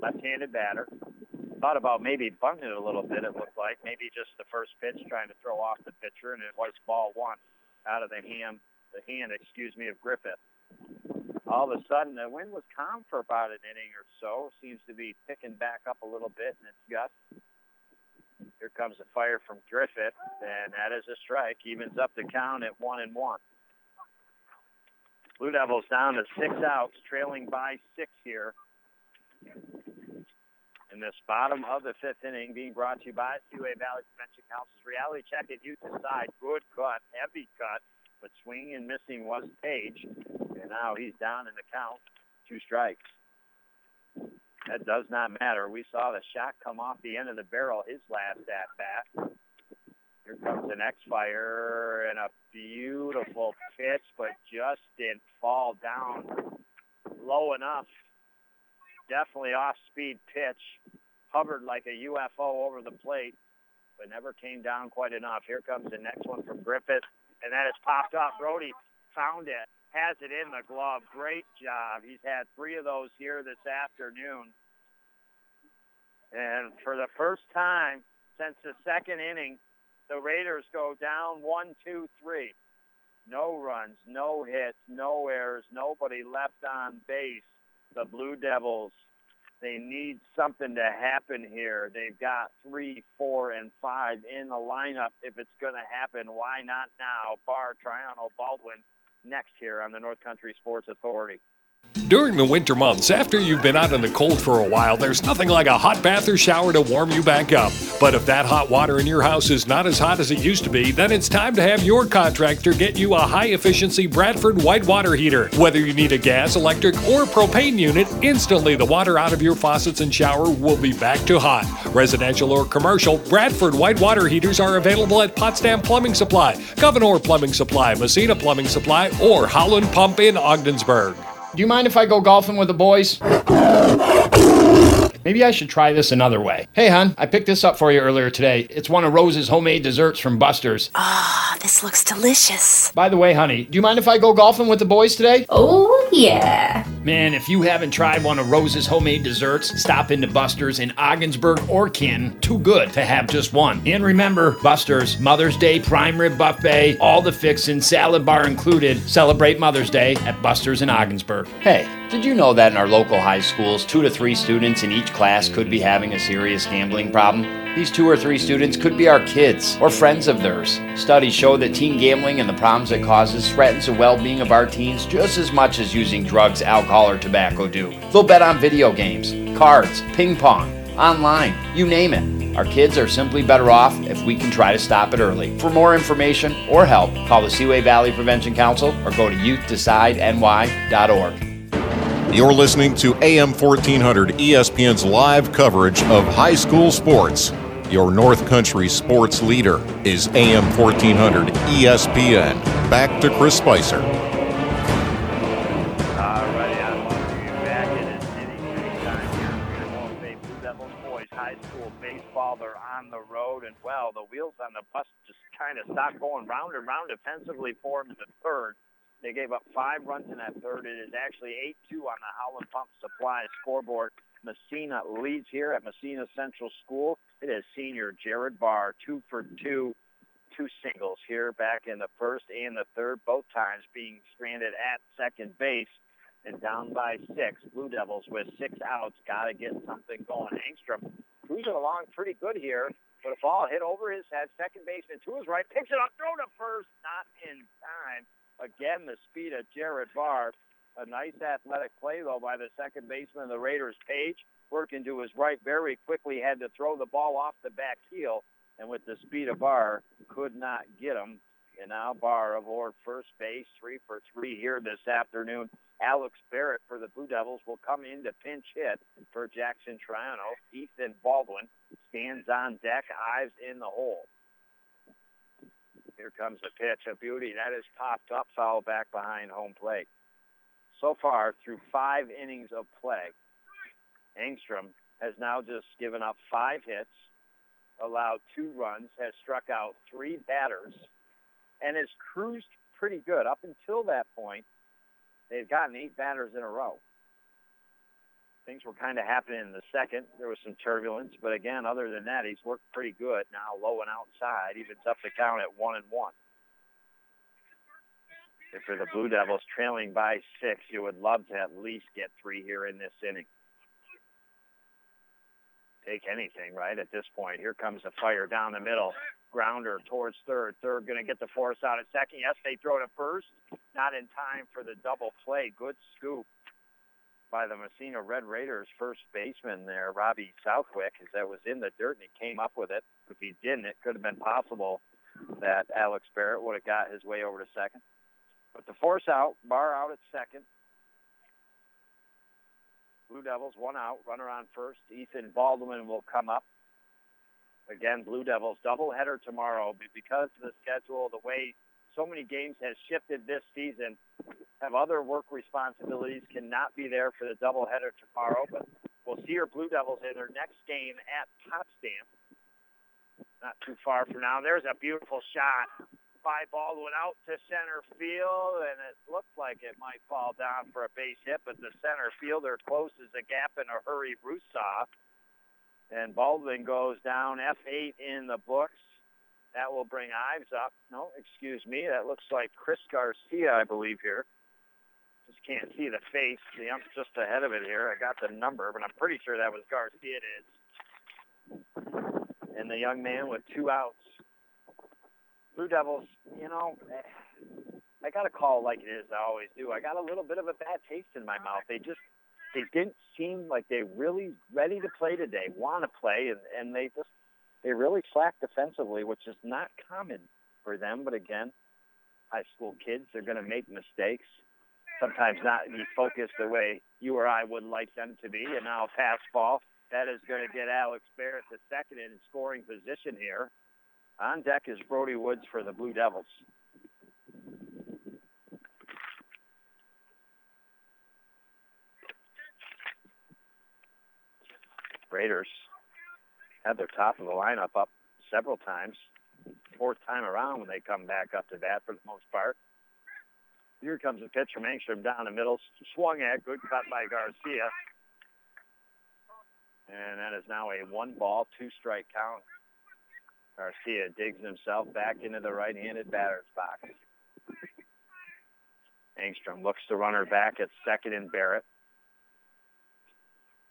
Left-handed batter. Thought about maybe bunting it a little bit, it looked like. Maybe just the first pitch trying to throw off the pitcher, and it was ball one out of the hand, the hand, excuse me, of Griffith. All of a sudden, the wind was calm for about an inning or so. Seems to be picking back up a little bit in its guts. Here comes the fire from Griffith, and that is a strike. Evens up the count at one and one. Blue Devils down to six outs, trailing by six here. In this bottom of the fifth inning, being brought to you by Seaway Valley Prevention Council's Reality Check at you decide. Good cut, heavy cut, but swinging and missing was Page, and now he's down in the count, two strikes. That does not matter. We saw the shot come off the end of the barrel his last at bat. Here comes the next fire and a beautiful pitch, but just didn't fall down low enough. Definitely off-speed pitch. Hovered like a UFO over the plate, but never came down quite enough. Here comes the next one from Griffith, and that is popped up. Brody found it, has it in the glove. Great job. He's had three of those here this afternoon. And for the first time since the second inning, the Raiders go down one, two, three. No runs, no hits, no errors, nobody left on base. The Blue Devils, they need something to happen here. They've got three, four, and five in the lineup. If it's going to happen, why not now? Barr Triano Baldwin next here on the North Country Sports Authority. During the winter months, after you've been out in the cold for a while, there's nothing like a hot bath or shower to warm you back up. But if that hot water in your house is not as hot as it used to be, then it's time to have your contractor get you a high efficiency Bradford white water heater. Whether you need a gas, electric, or propane unit, instantly the water out of your faucets and shower will be back to hot. Residential or commercial, Bradford white water heaters are available at Potsdam Plumbing Supply, Gouverneur Plumbing Supply, Massena Plumbing Supply, or Howland Pump in Ogdensburg. Do you mind if I go golfing with the boys? Maybe I should try this another way. Hey, hon, I picked this up for you earlier today. It's one of Rose's homemade desserts from Buster's. Ah, oh, this looks delicious. By the way, honey, do you mind if I go golfing with the boys today? Oh, yeah. Man, if you haven't tried one of Rose's homemade desserts, stop into Buster's in Ogdensburg or Kin. Too good to have just one. And remember, Buster's Mother's Day prime rib buffet, all the fixin', salad bar included. Celebrate Mother's Day at Buster's in Ogdensburg. Hey, did you know that in our local high schools, two to three students in each class could be having a serious gambling problem? These two or three students could be our kids or friends of theirs. Studies show that teen gambling and the problems it causes threatens the well being of our teens just as much as using drugs, alcohol, or tobacco do. They'll bet on video games, cards, ping pong, online, you name it. Our kids are simply better off if we can try to stop it early. For more information or help, call the Seaway Valley Prevention Council or go to youthdecideNY.org. You're listening to AM 1400 ESPN's live coverage of high school sports. Your North Country sports leader is AM 1400 ESPN. Back to Chris Spicer. Well, the wheels on the bus just kind of stopped going round and round defensively for them in the third. They gave up five runs in that third. It is actually 8-2 on the Howland Pump Supply scoreboard. Massena leads here at Massena Central School. It is senior Jared Barr, two for two, two singles here back in the first and the third, both times being stranded at second base and down by six. Blue Devils with six outs. Got to get something going. Angstrom cruising along pretty good here, but a ball hit over his head. Second baseman to his right, picks it up, throw to first, not in time. Again, the speed of Jared Barr. A nice athletic play, though, by the second baseman of the Raiders, Page. Working to his right very quickly, had to throw the ball off the back heel, and with the speed of Barr, could not get him. And now Barr aboard first base, three for three here this afternoon. Alex Barrett for the Blue Devils will come in to pinch hit for Jackson Triano. Ethan Baldwin stands on deck, Ives in the hole. Here comes the pitch, a beauty. That is popped up, foul back behind home plate. So far, through five innings of play, Angstrom has now just given up five hits, allowed two runs, has struck out three batters, and has cruised pretty good. Up until that point, they've gotten eight batters in a row things were kind of happening in the second. There was some turbulence, but again, other than that, he's worked pretty good. Now low and outside, evens up the count at one and one. If for the Blue Devils trailing by six, you would love to at least get three here in this inning. Take anything, right, at this point. Here comes the fire down the middle. Grounder towards third. Third going to get the force out at second. Yes, they throw to first. Not in time for the double play. Good scoop by the Massena Red Raiders first baseman there, Robbie Southwick, as that was in the dirt and he came up with it. If he didn't, it could have been possible that Alex Barrett would have got his way over to second. But the force out, Barr out at second. Blue Devils one out, runner on first. Ethan Baldwin will come up. Again, Blue Devils doubleheader tomorrow, but because of the schedule, the way so many games has shifted this season, have other work responsibilities, cannot be there for the doubleheader tomorrow. But we'll see your Blue Devils in their next game at Potsdam. Not too far from now. There's a beautiful shot by Baldwin out to center field, and it looks like it might fall down for a base hit, but the center fielder closes the gap in a hurry, Rusaw. And Baldwin goes down F8 in the books. That will bring Ives up. No, excuse me. That looks like Chris Garcia, I believe, here. Just can't see the face. The ump's just ahead of it here. I got the number, but I'm pretty sure that was Garcia. It is. And the young man with two outs. Blue Devils, you know, I got to call like it is. I always do. I got a little bit of a bad taste in my mouth. They just, they didn't seem like they really ready to play today, want to play, and, and they just, they really slacked defensively, which is not common for them. But again, high school kids, they're going to make mistakes sometimes not be focused the way you or I would like them to be. And now fastball. That is going to get Alex Barrett to second in scoring position here. On deck is Brody Woods for the Blue Devils. Raiders had their top of the lineup up several times. Fourth time around when they come back up to bat for the most part. Here comes a pitch from Angstrom down the middle. Swung at. Good cut by Garcia. And that is now a one ball, two strike count. Garcia digs himself back into the right-handed batter's box. Angstrom looks to runner back at second and Barrett.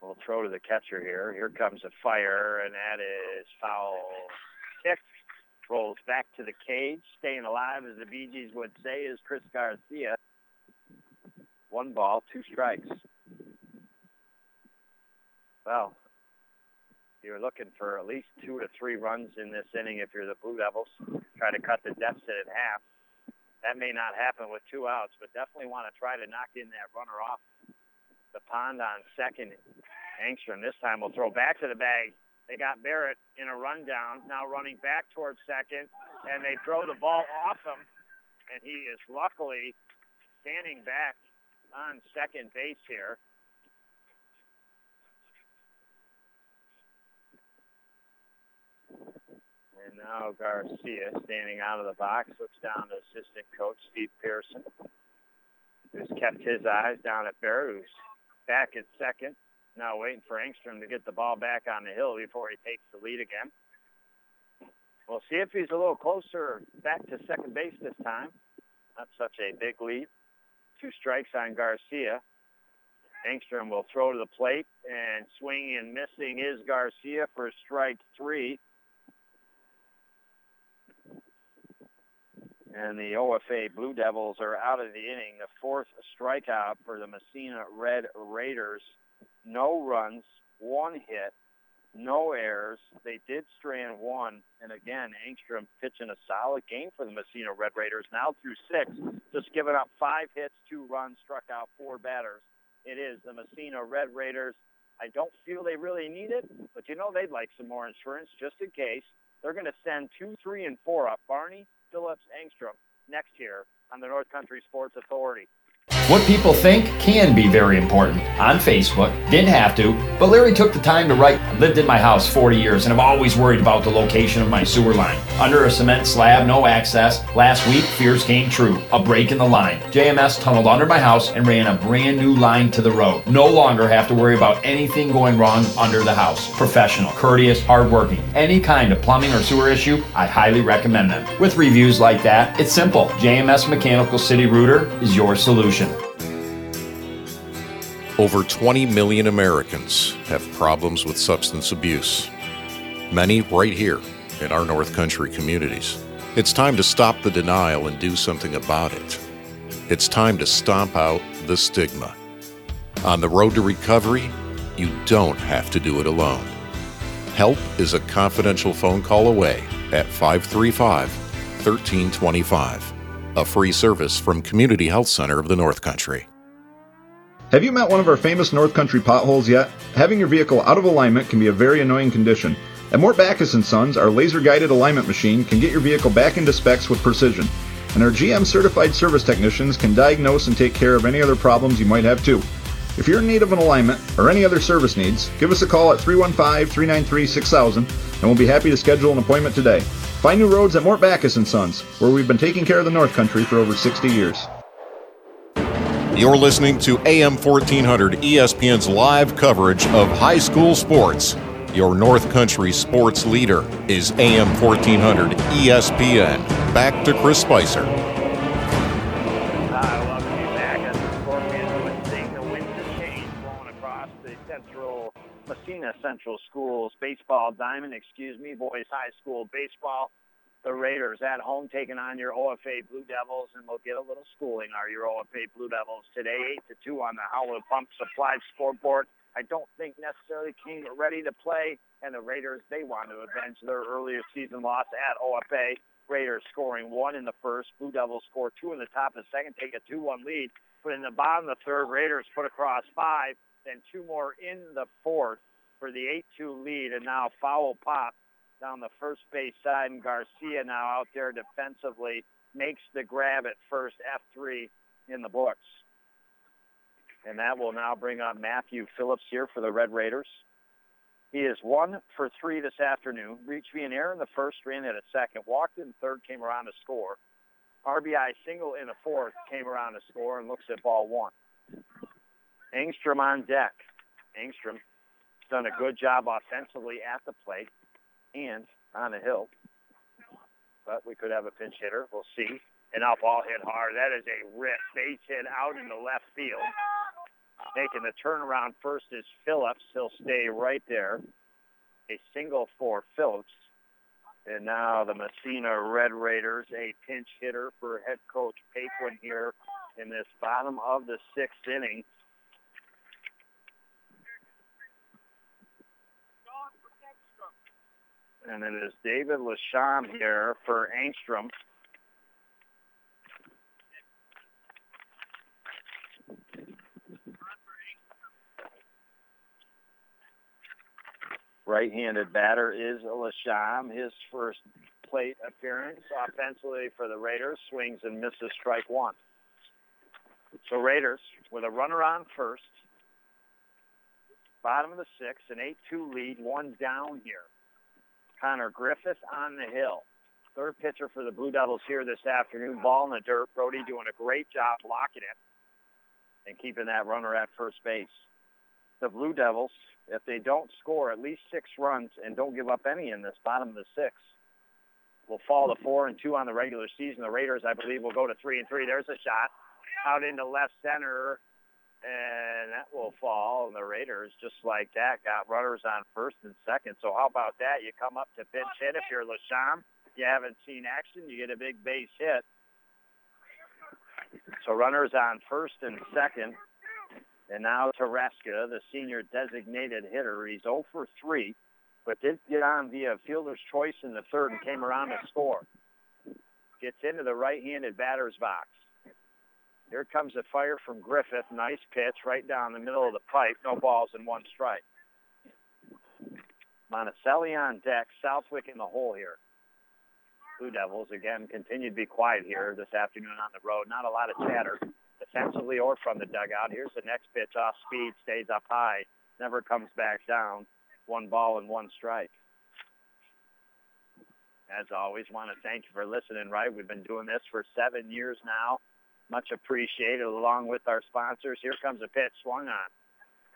We'll throw to the catcher here. Here comes a fire, and that is foul kick. Rolls back to the cage. Staying alive, as the Bee Gees would say, is Chris Garcia. One ball, two strikes. Well, you're looking for at least two to three runs in this inning if you're the Blue Devils. Try to cut the deficit in half. That may not happen with two outs, but definitely want to try to knock in that runner off the pond on second. Angstrom this time will throw back to the bag. They got Barrett in a rundown, now running back towards second, and they throw the ball off him, and he is luckily standing back on second base here. And now Garcia standing out of the box, looks down to assistant coach Steve Pearson, who's kept his eyes down at Barrett, who's back at second. Now waiting for Engstrom to get the ball back on the hill before he takes the lead again. We'll see if he's a little closer back to second base this time. Not such a big lead. Two strikes on Garcia. Engstrom will throw to the plate and swinging and missing is Garcia for strike three. And the OFA Blue Devils are out of the inning. The fourth strikeout for the Massena Red Raiders. No runs, one hit, no errors. They did strand one. And again, Angstrom pitching a solid game for the Massena Red Raiders. Now through six, just giving up five hits, two runs, struck out four batters. It is the Massena Red Raiders. I don't feel they really need it, but you know they'd like some more insurance just in case. They're going to send two, three, and four up. Barney, Phillips, Angstrom next year on the North Country Sports Authority. What people think can be very important. On Facebook, didn't have to, but Larry took the time to write. I've lived in my house 40 years and I've always worried about the location of my sewer line. Under a cement slab, no access. Last week, fears came true. A break in the line. JMS tunneled under my house and ran a brand new line to the road. No longer have to worry about anything going wrong under the house. Professional, courteous, hardworking. Any kind of plumbing or sewer issue, I highly recommend them. With reviews like that, it's simple. JMS Mechanical City Rooter is your solution. Over 20 million Americans have problems with substance abuse. Many right here in our North Country communities. It's time to stop the denial and do something about it. It's time to stomp out the stigma. On the road to recovery, you don't have to do it alone. Help is a confidential phone call away at 535 1325, a free service from Community Health Center of the North Country. Have you met one of our famous North Country potholes yet? Having your vehicle out of alignment can be a very annoying condition. At Mort Backus & Sons, our laser-guided alignment machine can get your vehicle back into specs with precision. And our GM certified service technicians can diagnose and take care of any other problems you might have too. If you're in need of an alignment or any other service needs, give us a call at 315-393-6000 and we'll be happy to schedule an appointment today. Find new roads at Mort Backus & Sons, where we've been taking care of the North Country for over 60 years. You're listening to AM 1400 ESPN's live coverage of high school sports. Your North Country sports leader is AM 1400 ESPN. Back to Chris Spicer. Massena Central Schools baseball diamond, excuse me, boys high school baseball. The Raiders at home taking on your OFA Blue Devils, and we'll get a little schooling. Are your OFA Blue Devils today, eight to two on the Howland Pump Supply scoreboard? I don't think necessarily came ready to play, and the Raiders they want to avenge their earlier season loss at OFA. Raiders scoring one in the first. Blue Devils score two in the top of the second, take a 2-1 lead. But in the bottom of the third, Raiders put across five, then two more in the fourth for the 8-2 lead, and now foul pop down the first base side, and Garcia now out there defensively makes the grab at first, F3 in the books. And that will now bring up Matthew Phillips here for the Red Raiders. He is one for three this afternoon. Reached me an error in the first, ran at a second, walked in third, came around to score. RBI single in the fourth, came around to score and looks at ball one. Engstrom on deck. Angstrom done a good job offensively at the plate and on the hill. But we could have a pinch hitter. We'll see. And out ball hit hard. That is a rip. Base hit out into left field. Making the turnaround first is Phillips. He'll stay right there. A single for Phillips. And now the Massena Red Raiders, a pinch hitter for head coach Paquin here in this bottom of the sixth inning. And it is David Lasham here for Angstrom. Right-handed batter is Lasham. His first plate appearance offensively for the Raiders. Swings and misses strike one. So Raiders with a runner on first. Bottom of the sixth, an 8-2 lead, one down here. Connor Griffith on the hill. Third pitcher for the Blue Devils here this afternoon. Ball in the dirt. Brody doing a great job blocking it and keeping that runner at first base. The Blue Devils, if they don't score at least six runs and don't give up any in this bottom of the sixth, will fall to four and two on the regular season. The Raiders, I believe, will go to three and three. There's a shot out into left center and that will fall. And the Raiders, just like that, got runners on first and second. So how about that? You come up to pinch hit if you're Lasham. You haven't seen action. You get a big base hit. So runners on first and second. And now Taraska, the senior designated hitter. He's 0 for 3, but did get on via fielder's choice in the third and came around to score. Gets into the right-handed batter's box. Here comes a fire from Griffith. Nice pitch right down the middle of the pipe. No balls and one strike. Monticelli on deck. Southwick in the hole here. Blue Devils, again, continue to be quiet here this afternoon on the road. Not a lot of chatter defensively or from the dugout. Here's the next pitch off speed. Stays up high. Never comes back down. One ball and one strike. As always, want to thank you for listening, right? We've been doing this for seven years now. Much appreciated along with our sponsors. Here comes a pitch swung on.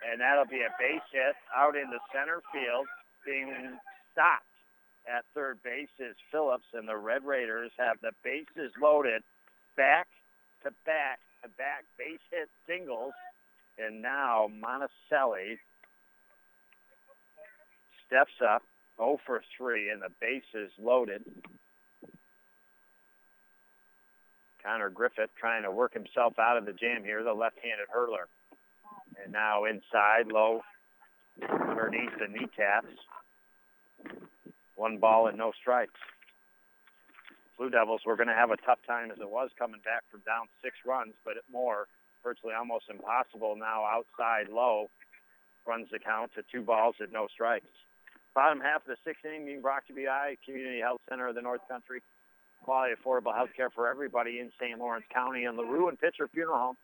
And that'll be a base hit out in the center field being stopped at third base is Phillips, and the Red Raiders have the bases loaded back to back to back base hit singles. And now Monticelli steps up 0 for 3, and the bases loaded. Connor Griffith trying to work himself out of the jam here, the left-handed hurler. And now inside, low underneath the kneecaps. One ball and no strikes. Blue Devils were going to have a tough time as it was coming back from down six runs, but more, virtually almost impossible now outside low. Runs the count to two balls and no strikes. Bottom half of the sixth inning being brought to Community Health Center of the North Country quality affordable health care for everybody in St. Lawrence County and LaRue and Pitcher Funeral Home.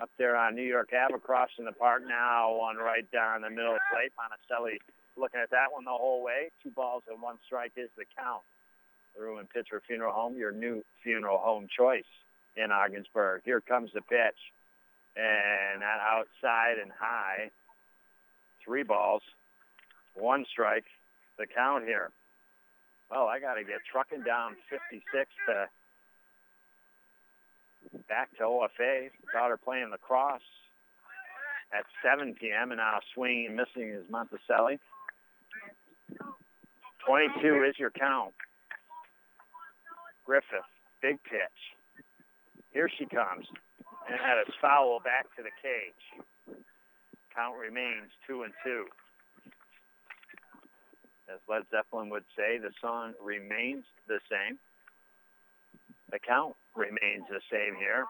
Up there on New York Ave across in the park now, one right down the middle of the plate. Monticelli looking at that one the whole way. Two balls and one strike is the count. LaRue and Pitcher Funeral Home, your new funeral home choice in Ogdensburg. Here comes the pitch. And that outside and high. Three balls, one strike, the count here well, I got to get trucking down 56 to back to OFA. Daughter playing lacrosse at 7 p.m. and now swinging and missing is Monticelli. 22 is your count. Griffith, big pitch. Here she comes. And that is foul back to the cage. Count remains two and two as Led Zeppelin would say, the song remains the same. The count remains the same here.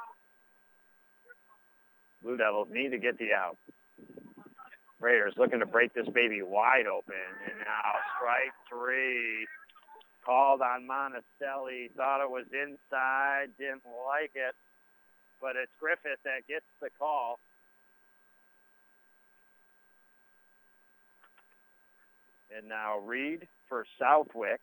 Blue Devils need to get the out. Raiders looking to break this baby wide open. And now strike three. Called on Monticelli. Thought it was inside. Didn't like it. But it's Griffith that gets the call. And now Reed for Southwick.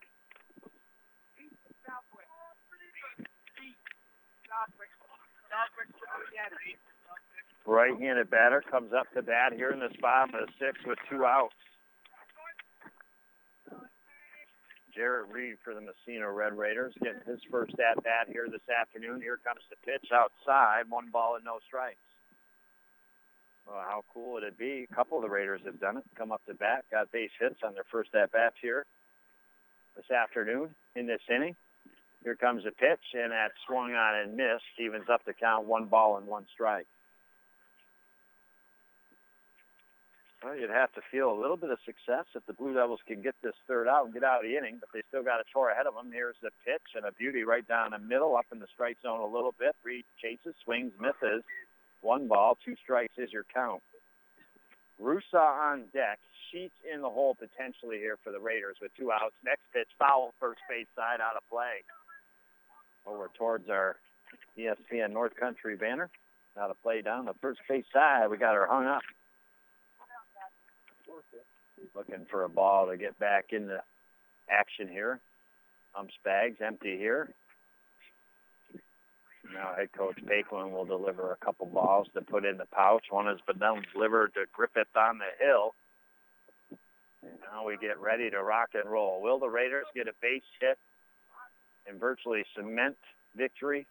Right-handed batter comes up to bat here in the bottom of the sixth with two outs. Jarrett Reed for the Massena Red Raiders getting his first at bat here this afternoon. Here comes the pitch outside, one ball and no strikes. Well, how cool would it be? A couple of the Raiders have done it. Come up to bat, got base hits on their first at bats here this afternoon in this inning. Here comes the pitch, and that swung on and missed. Stevens up the count, one ball and one strike. Well, you'd have to feel a little bit of success if the Blue Devils can get this third out and get out of the inning, but they still got a tour ahead of them. Here's the pitch and a beauty right down the middle, up in the strike zone a little bit. Reed chases, swings, misses. One ball, two strikes is your count. Rusaw on deck. Sheets in the hole potentially here for the Raiders with two outs. Next pitch, foul, first base side out of play. Over towards our ESPN North Country banner. Out of play down the first base side. We got her hung up. Looking for a ball to get back into action here. Umps bags empty here. Now head coach Bakeland will deliver a couple balls to put in the pouch. One has been delivered to Griffith on the hill. And now we get ready to rock and roll. Will the Raiders get a base hit and virtually cement victory?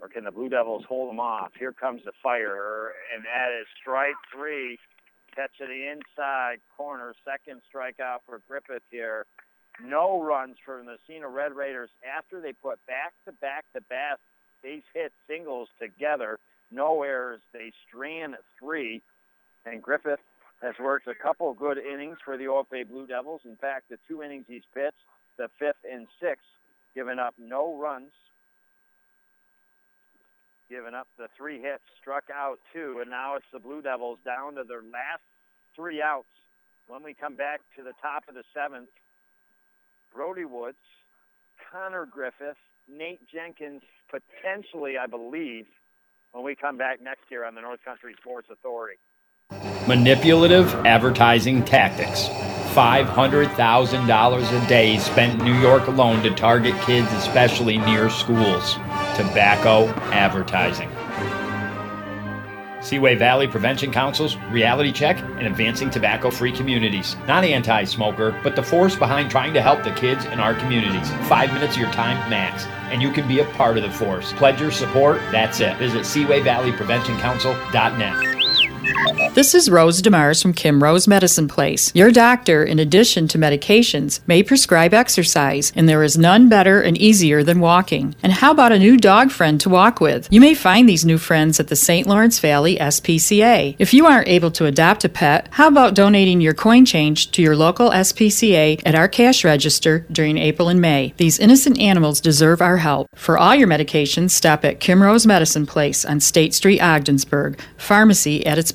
Or can the Blue Devils hold them off? Here comes the fire, and that is strike three. Catch to the inside corner. Second strikeout for Griffith here. No runs for the Massena Red Raiders after they put back-to-back-to-back base hit singles together. No errors. They strand three. And Griffith has worked a couple good innings for the OFA Blue Devils. In fact, the two innings he's pitched, the fifth and sixth, giving up no runs. Giving up the three hits, struck out two, and now it's the Blue Devils down to their last three outs. When we come back to the top of the seventh, Brody Woods, Connor Griffith, Nate Jenkins, potentially, I believe, when we come back next year on the North Country Sports Authority. Manipulative advertising tactics. $500,000 a day spent in New York alone to target kids, especially near schools. Tobacco advertising. Seaway Valley Prevention Council's Reality Check and Advancing Tobacco Free Communities. Not anti smoker, but the force behind trying to help the kids in our communities. Five minutes of your time max, and you can be a part of the force. Pledge your support, that's it. Visit SeawayValleyPreventionCouncil.net. This is Rose DeMars from Kim Rose Medicine Place. Your doctor, in addition to medications, may prescribe exercise, and there is none better and easier than walking. And how about a new dog friend to walk with? You may find these new friends at the St. Lawrence Valley SPCA. If you aren't able to adopt a pet, how about donating your coin change to your local SPCA at our cash register during April and May? These innocent animals deserve our help. For all your medications, stop at Kim Rose Medicine Place on State Street, Ogdensburg. Pharmacy at its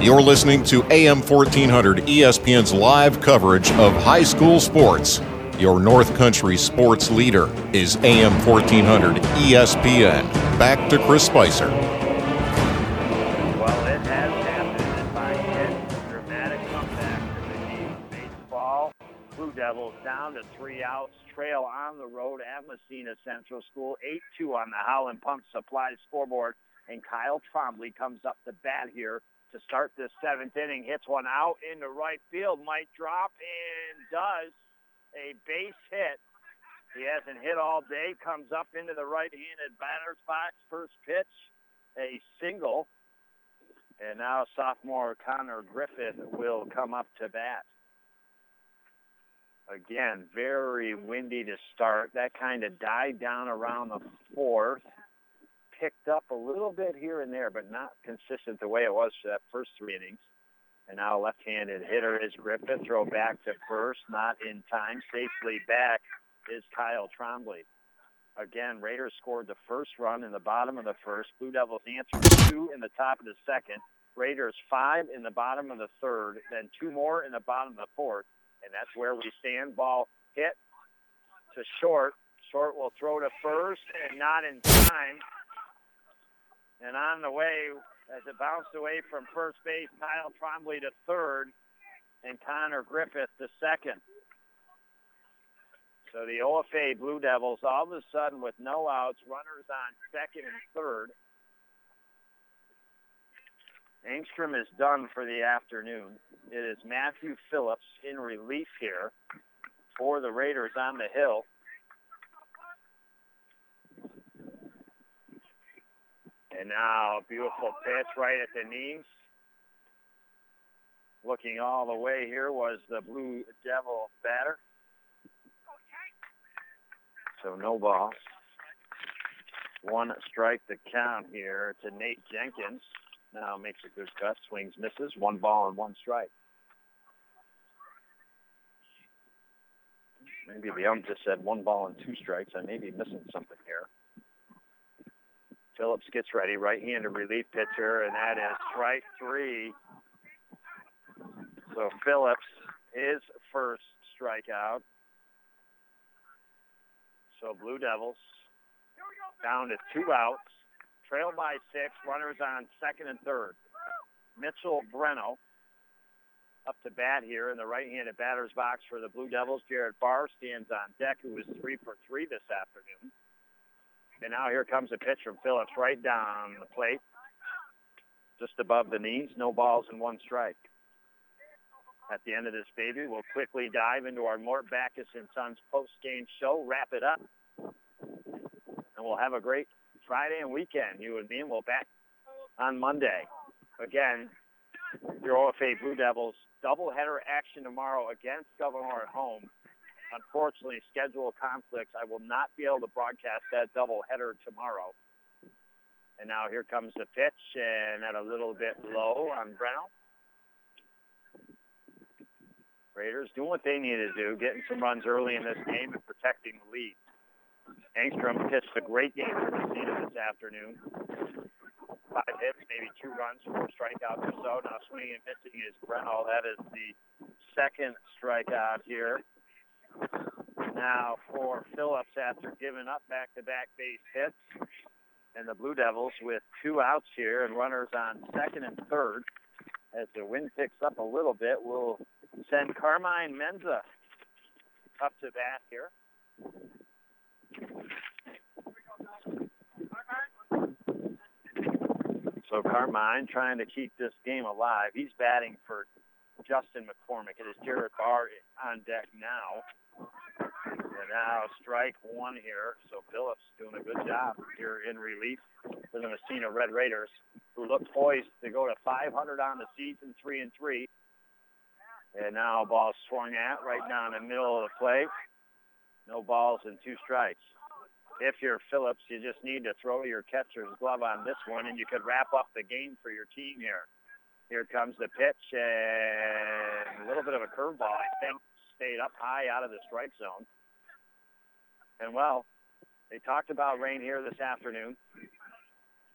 You're listening to AM 1400 ESPN's live coverage of high school sports. Your North Country sports leader is AM 1400 ESPN. Back to Chris Spicer. Well, it has happened in my head. Dramatic comeback for the East baseball. Blue Devils down to three outs. Trail on the road at Massena Central School. 8-2 on the Howland Pump Supply scoreboard. And Kyle Trombley comes up to bat here to start this seventh inning. Hits one out into right field. Might drop and does a base hit. He hasn't hit all day. Comes up into the right-handed batter's box. First pitch, a single. And now sophomore Connor Griffith will come up to bat. Again, very windy to start. That kind of died down around the fourth. Picked up a little bit here and there, but not consistent the way it was for that first three innings. And now left-handed hitter is Griffith. Throw back to first, not in time. Safely back is Kyle Trombley. Again, Raiders scored the first run in the bottom of the first. Blue Devils answered two in the top of the second. Raiders five in the bottom of the third, then two more in the bottom of the fourth. And that's where we stand. Ball hit to short. Short will throw to first and not in time. And on the way, as it bounced away from first base, Kyle Trombley to third and Connor Griffith to second. So the OFA Blue Devils all of a sudden with no outs, runners on second and third. Angstrom is done for the afternoon. It is Matthew Phillips in relief here for the Raiders on the hill. And now beautiful pitch right at the knees. Looking all the way here was the Blue Devil batter. So no ball. One strike to count here to Nate Jenkins. Now makes a good cut, swings, misses. One ball and one strike. Maybe the ump just said one ball and two strikes. I may be missing something here. Phillips gets ready, right-handed relief pitcher, and that is strike three. So Phillips, his first strikeout. So Blue Devils down to two outs, trail by six, runners on second and third. Mitchell Breno up to bat here in the right-handed batter's box for the Blue Devils. Jared Barr stands on deck, who is three for three this afternoon. And now here comes a pitch from Phillips right down the plate, just above the knees. No balls and one strike. At the end of this baby, we'll quickly dive into our Mort Backus and Sons post-game show, wrap it up, and we'll have a great Friday and weekend, you and me, and we'll back on Monday. Again, your OFA Blue Devils doubleheader action tomorrow against Gouverneur at home unfortunately, schedule conflicts, I will not be able to broadcast that doubleheader tomorrow. And now here comes the pitch, and at a little bit low on Breno. Raiders doing what they need to do, getting some runs early in this game and protecting the lead. Angstrom pitched a great game for Massena this afternoon. Five hits, maybe two runs, four strikeouts or so. Now swinging and missing is Breno. That is the second strikeout here now for Phillips after giving up back-to-back base hits. And the Blue Devils with two outs here and runners on second and third. As the wind picks up a little bit, we'll send Carmine Menza up to bat here. So Carmine trying to keep this game alive. He's batting for Justin McCormick. It is Jared Barr on deck now. And now strike one here. So Phillips doing a good job here in relief for the Massena Red Raiders, who look poised to go to 500 on the season, three and three. And now ball swung at right down in the middle of the plate. No balls and two strikes. If you're Phillips, you just need to throw your catcher's glove on this one, and you could wrap up the game for your team here. Here comes the pitch, and a little bit of a curveball, I think stayed up high out of the strike zone. And well, they talked about rain here this afternoon.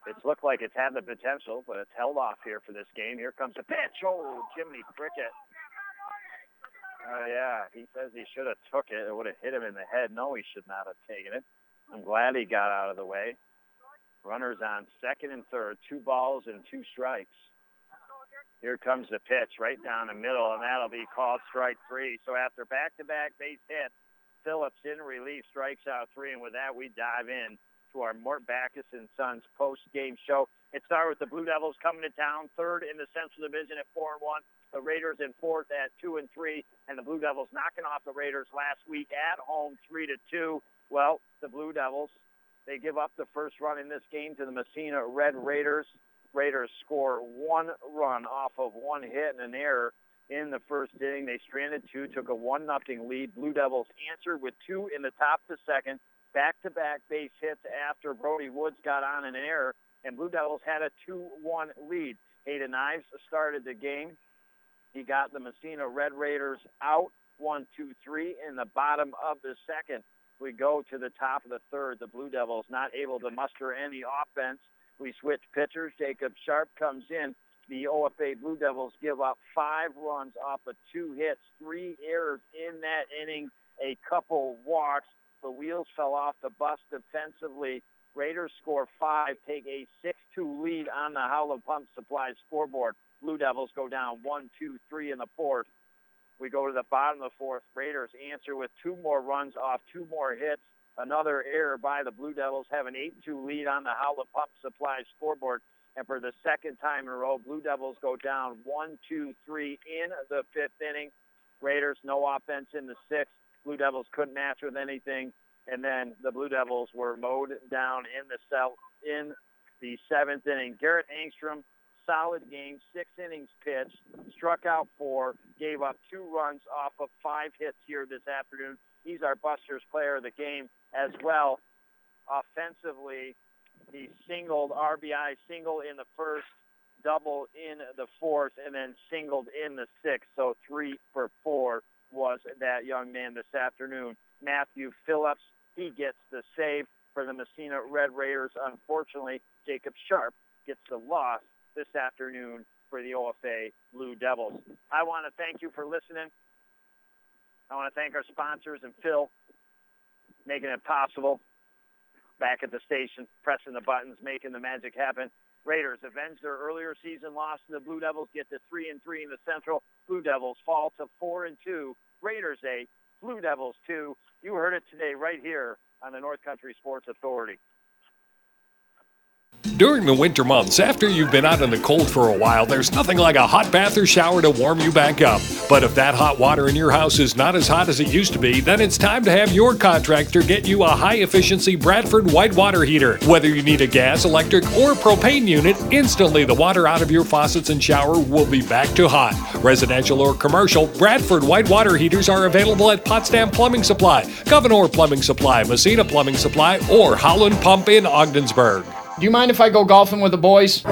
It's looked like it's had the potential, but it's held off here for this game. Here comes the pitch. Oh, Jimmy Cricket. Oh, uh, yeah. He says he should have took it. It would have hit him in the head. No, he should not have taken it. I'm glad he got out of the way. Runners on second and third. Two balls and two strikes. Here comes the pitch right down the middle, and that'll be called strike three. So after back-to-back base hits, Phillips in relief strikes out three, and with that, we dive in to our Mort Backus and Sons post-game show. It started with the Blue Devils coming to town, third in the Central Division at four and one. The Raiders in fourth at two and three, and the Blue Devils knocking off the Raiders last week at home, three to two. Well, the Blue Devils they give up the first run in this game to the Massena Red Raiders. Raiders score one run off of one hit and an error in the first inning. They stranded two, took a one nothing lead. Blue Devils answered with two in the top of the second, back-to-back base hits after Brody Woods got on an error, and Blue Devils had a 2-1 lead. Hayden Ives started the game. He got the Massena Red Raiders out one, two, three in the bottom of the second. We go to the top of the third. The Blue Devils not able to muster any offense. We switch pitchers. Jacob Sharp comes in. The OFA Blue Devils give up five runs off of two hits, three errors in that inning, a couple walks. The wheels fell off the bus defensively. Raiders score five, take a 6-2 lead on the Howland Pump Supply scoreboard. Blue Devils go down one, two, three in the fourth. We go to the bottom of the fourth. Raiders answer with two more runs off two more hits. Another error by the Blue Devils have an 8-2 lead on the Howland Pump Supply scoreboard. And for the second time in a row, Blue Devils go down one, two, three in the fifth inning. Raiders no offense in the sixth. Blue Devils couldn't match with anything. And then the Blue Devils were mowed down in the cell in the seventh inning. Garrett Angstrom solid game, six innings pitched, struck out four, gave up two runs off of five hits here this afternoon. He's our Busters player of the game as well. Offensively, he singled RBI, single in the first, double in the fourth, and then singled in the sixth. So three for four was that young man this afternoon. Matthew Phillips, he gets the save for the Massena Red Raiders. Unfortunately, Jacob Sharp gets the loss this afternoon for the OFA Blue Devils. I want to thank you for listening. I want to thank our sponsors and Phil making it possible back at the station, pressing the buttons, making the magic happen. Raiders avenge their earlier season loss, and the Blue Devils get to three and three in the Central. Blue Devils fall to four and two. Raiders eight, Blue Devils two. You heard it today right here on the North Country Sports Authority. During the winter months, after you've been out in the cold for a while, there's nothing like a hot bath or shower to warm you back up. But if that hot water in your house is not as hot as it used to be, then it's time to have your contractor get you a high efficiency Bradford white water heater. Whether you need a gas, electric, or propane unit, instantly the water out of your faucets and shower will be back to hot. Residential or commercial, Bradford white water heaters are available at Potsdam Plumbing Supply, Gouverneur Plumbing Supply, Massena Plumbing Supply, or Howland Pump in Ogdensburg. Do you mind if I go golfing with the boys?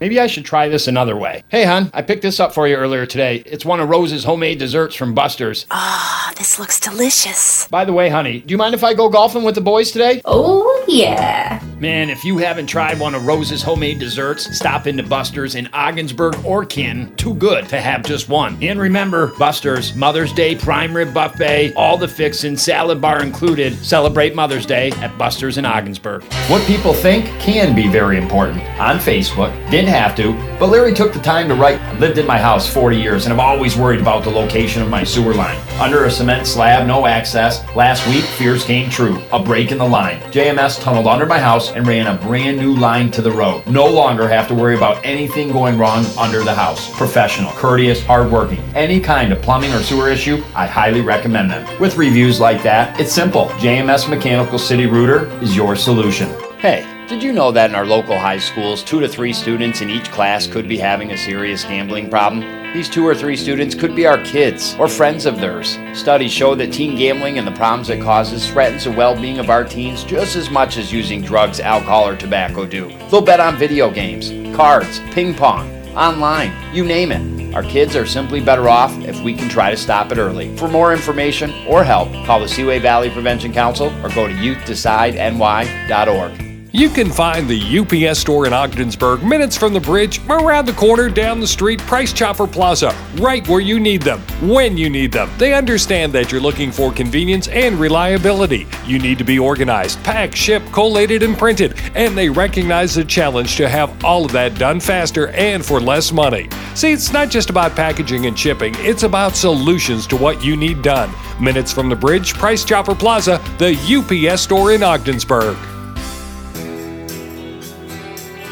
Maybe I should try this another way. Hey, hon, I picked this up for you earlier today. It's one of Rose's homemade desserts from Buster's. Ah, oh, this looks delicious. By the way, honey, do you mind if I go golfing with the boys today? Oh, yeah. Man, if you haven't tried one of Rose's homemade desserts, stop into Buster's in Ogdensburg or Kin. Too good to have just one. And remember, Buster's Mother's Day prime rib buffet, all the fixin', salad bar included. Celebrate Mother's Day at Buster's in Ogdensburg. What people think can be very important. On Facebook, didn't have to, but Larry took the time to write. I lived in my house 40 years and I've always worried about the location of my sewer line. Under a cement slab, no access. Last week, fears came true. A break in the line. JMS tunneled under my house and ran a brand new line to the road. No longer have to worry about anything going wrong under the house. Professional, courteous, hardworking. Any kind of plumbing or sewer issue, I highly recommend them. With reviews like that, it's simple. JMS Mechanical City Rooter is your solution. Hey, did you know that in our local high schools, two to three students in each class could be having a serious gambling problem? These two or three students could be our kids or friends of theirs. Studies show that teen gambling and the problems it causes threatens the well being of our teens just as much as using drugs, alcohol, or tobacco do. They'll bet on video games, cards, ping pong, online, you name it. Our kids are simply better off if we can try to stop it early. For more information or help, call the Seaway Valley Prevention Council or go to youthdecideNY.org. You can find the UPS store in Ogdensburg minutes from the bridge, around the corner, down the street, Price Chopper Plaza, right where you need them, when you need them. They understand that you're looking for convenience and reliability. You need to be organized, packed, shipped, collated, and printed, and they recognize the challenge to have all of that done faster and for less money. See, it's not just about packaging and shipping, it's about solutions to what you need done. Minutes from the bridge, Price Chopper Plaza, the UPS store in Ogdensburg.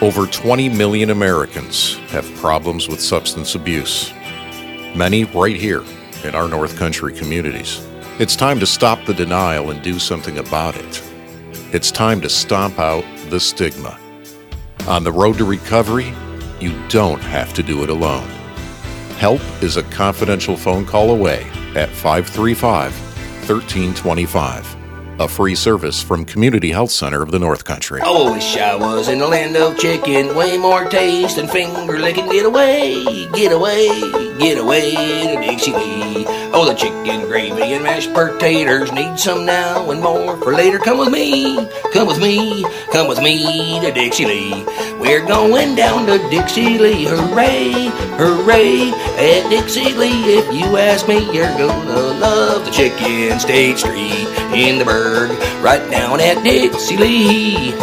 Over 20 million Americans have problems with substance abuse, many right here in our North Country communities. It's time to stop the denial and do something about it. It's time to stomp out the stigma. On the road to recovery, you don't have to do it alone. Help is a confidential phone call away at 535 1325. A free service from Community Health Center of the North Country. Oh, wish I was in the land of chicken. Way more taste and finger licking. Get away, get away, get away to Dixie Lee. Oh, the chicken gravy and mashed potatoes. Need some now and more for later. Come with me, come with me, come with me to Dixie Lee. We're going down to Dixie Lee. Hooray, hooray at Dixie Lee. If you ask me, you're gonna love the chicken State Street in the burg, right down at Dixie Lee.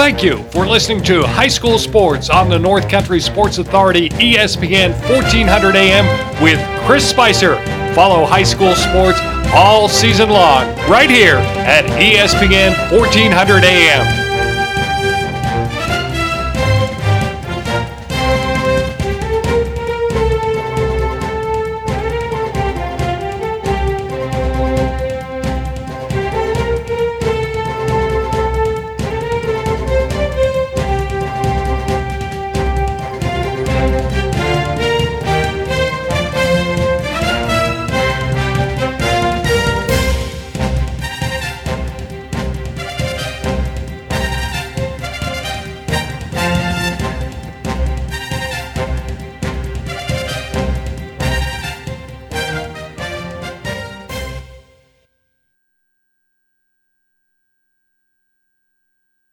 Thank you for listening to High School Sports on the North Country Sports Authority ESPN 1400 AM with Chris Spicer. Follow high school sports all season long right here at ESPN 1400 AM.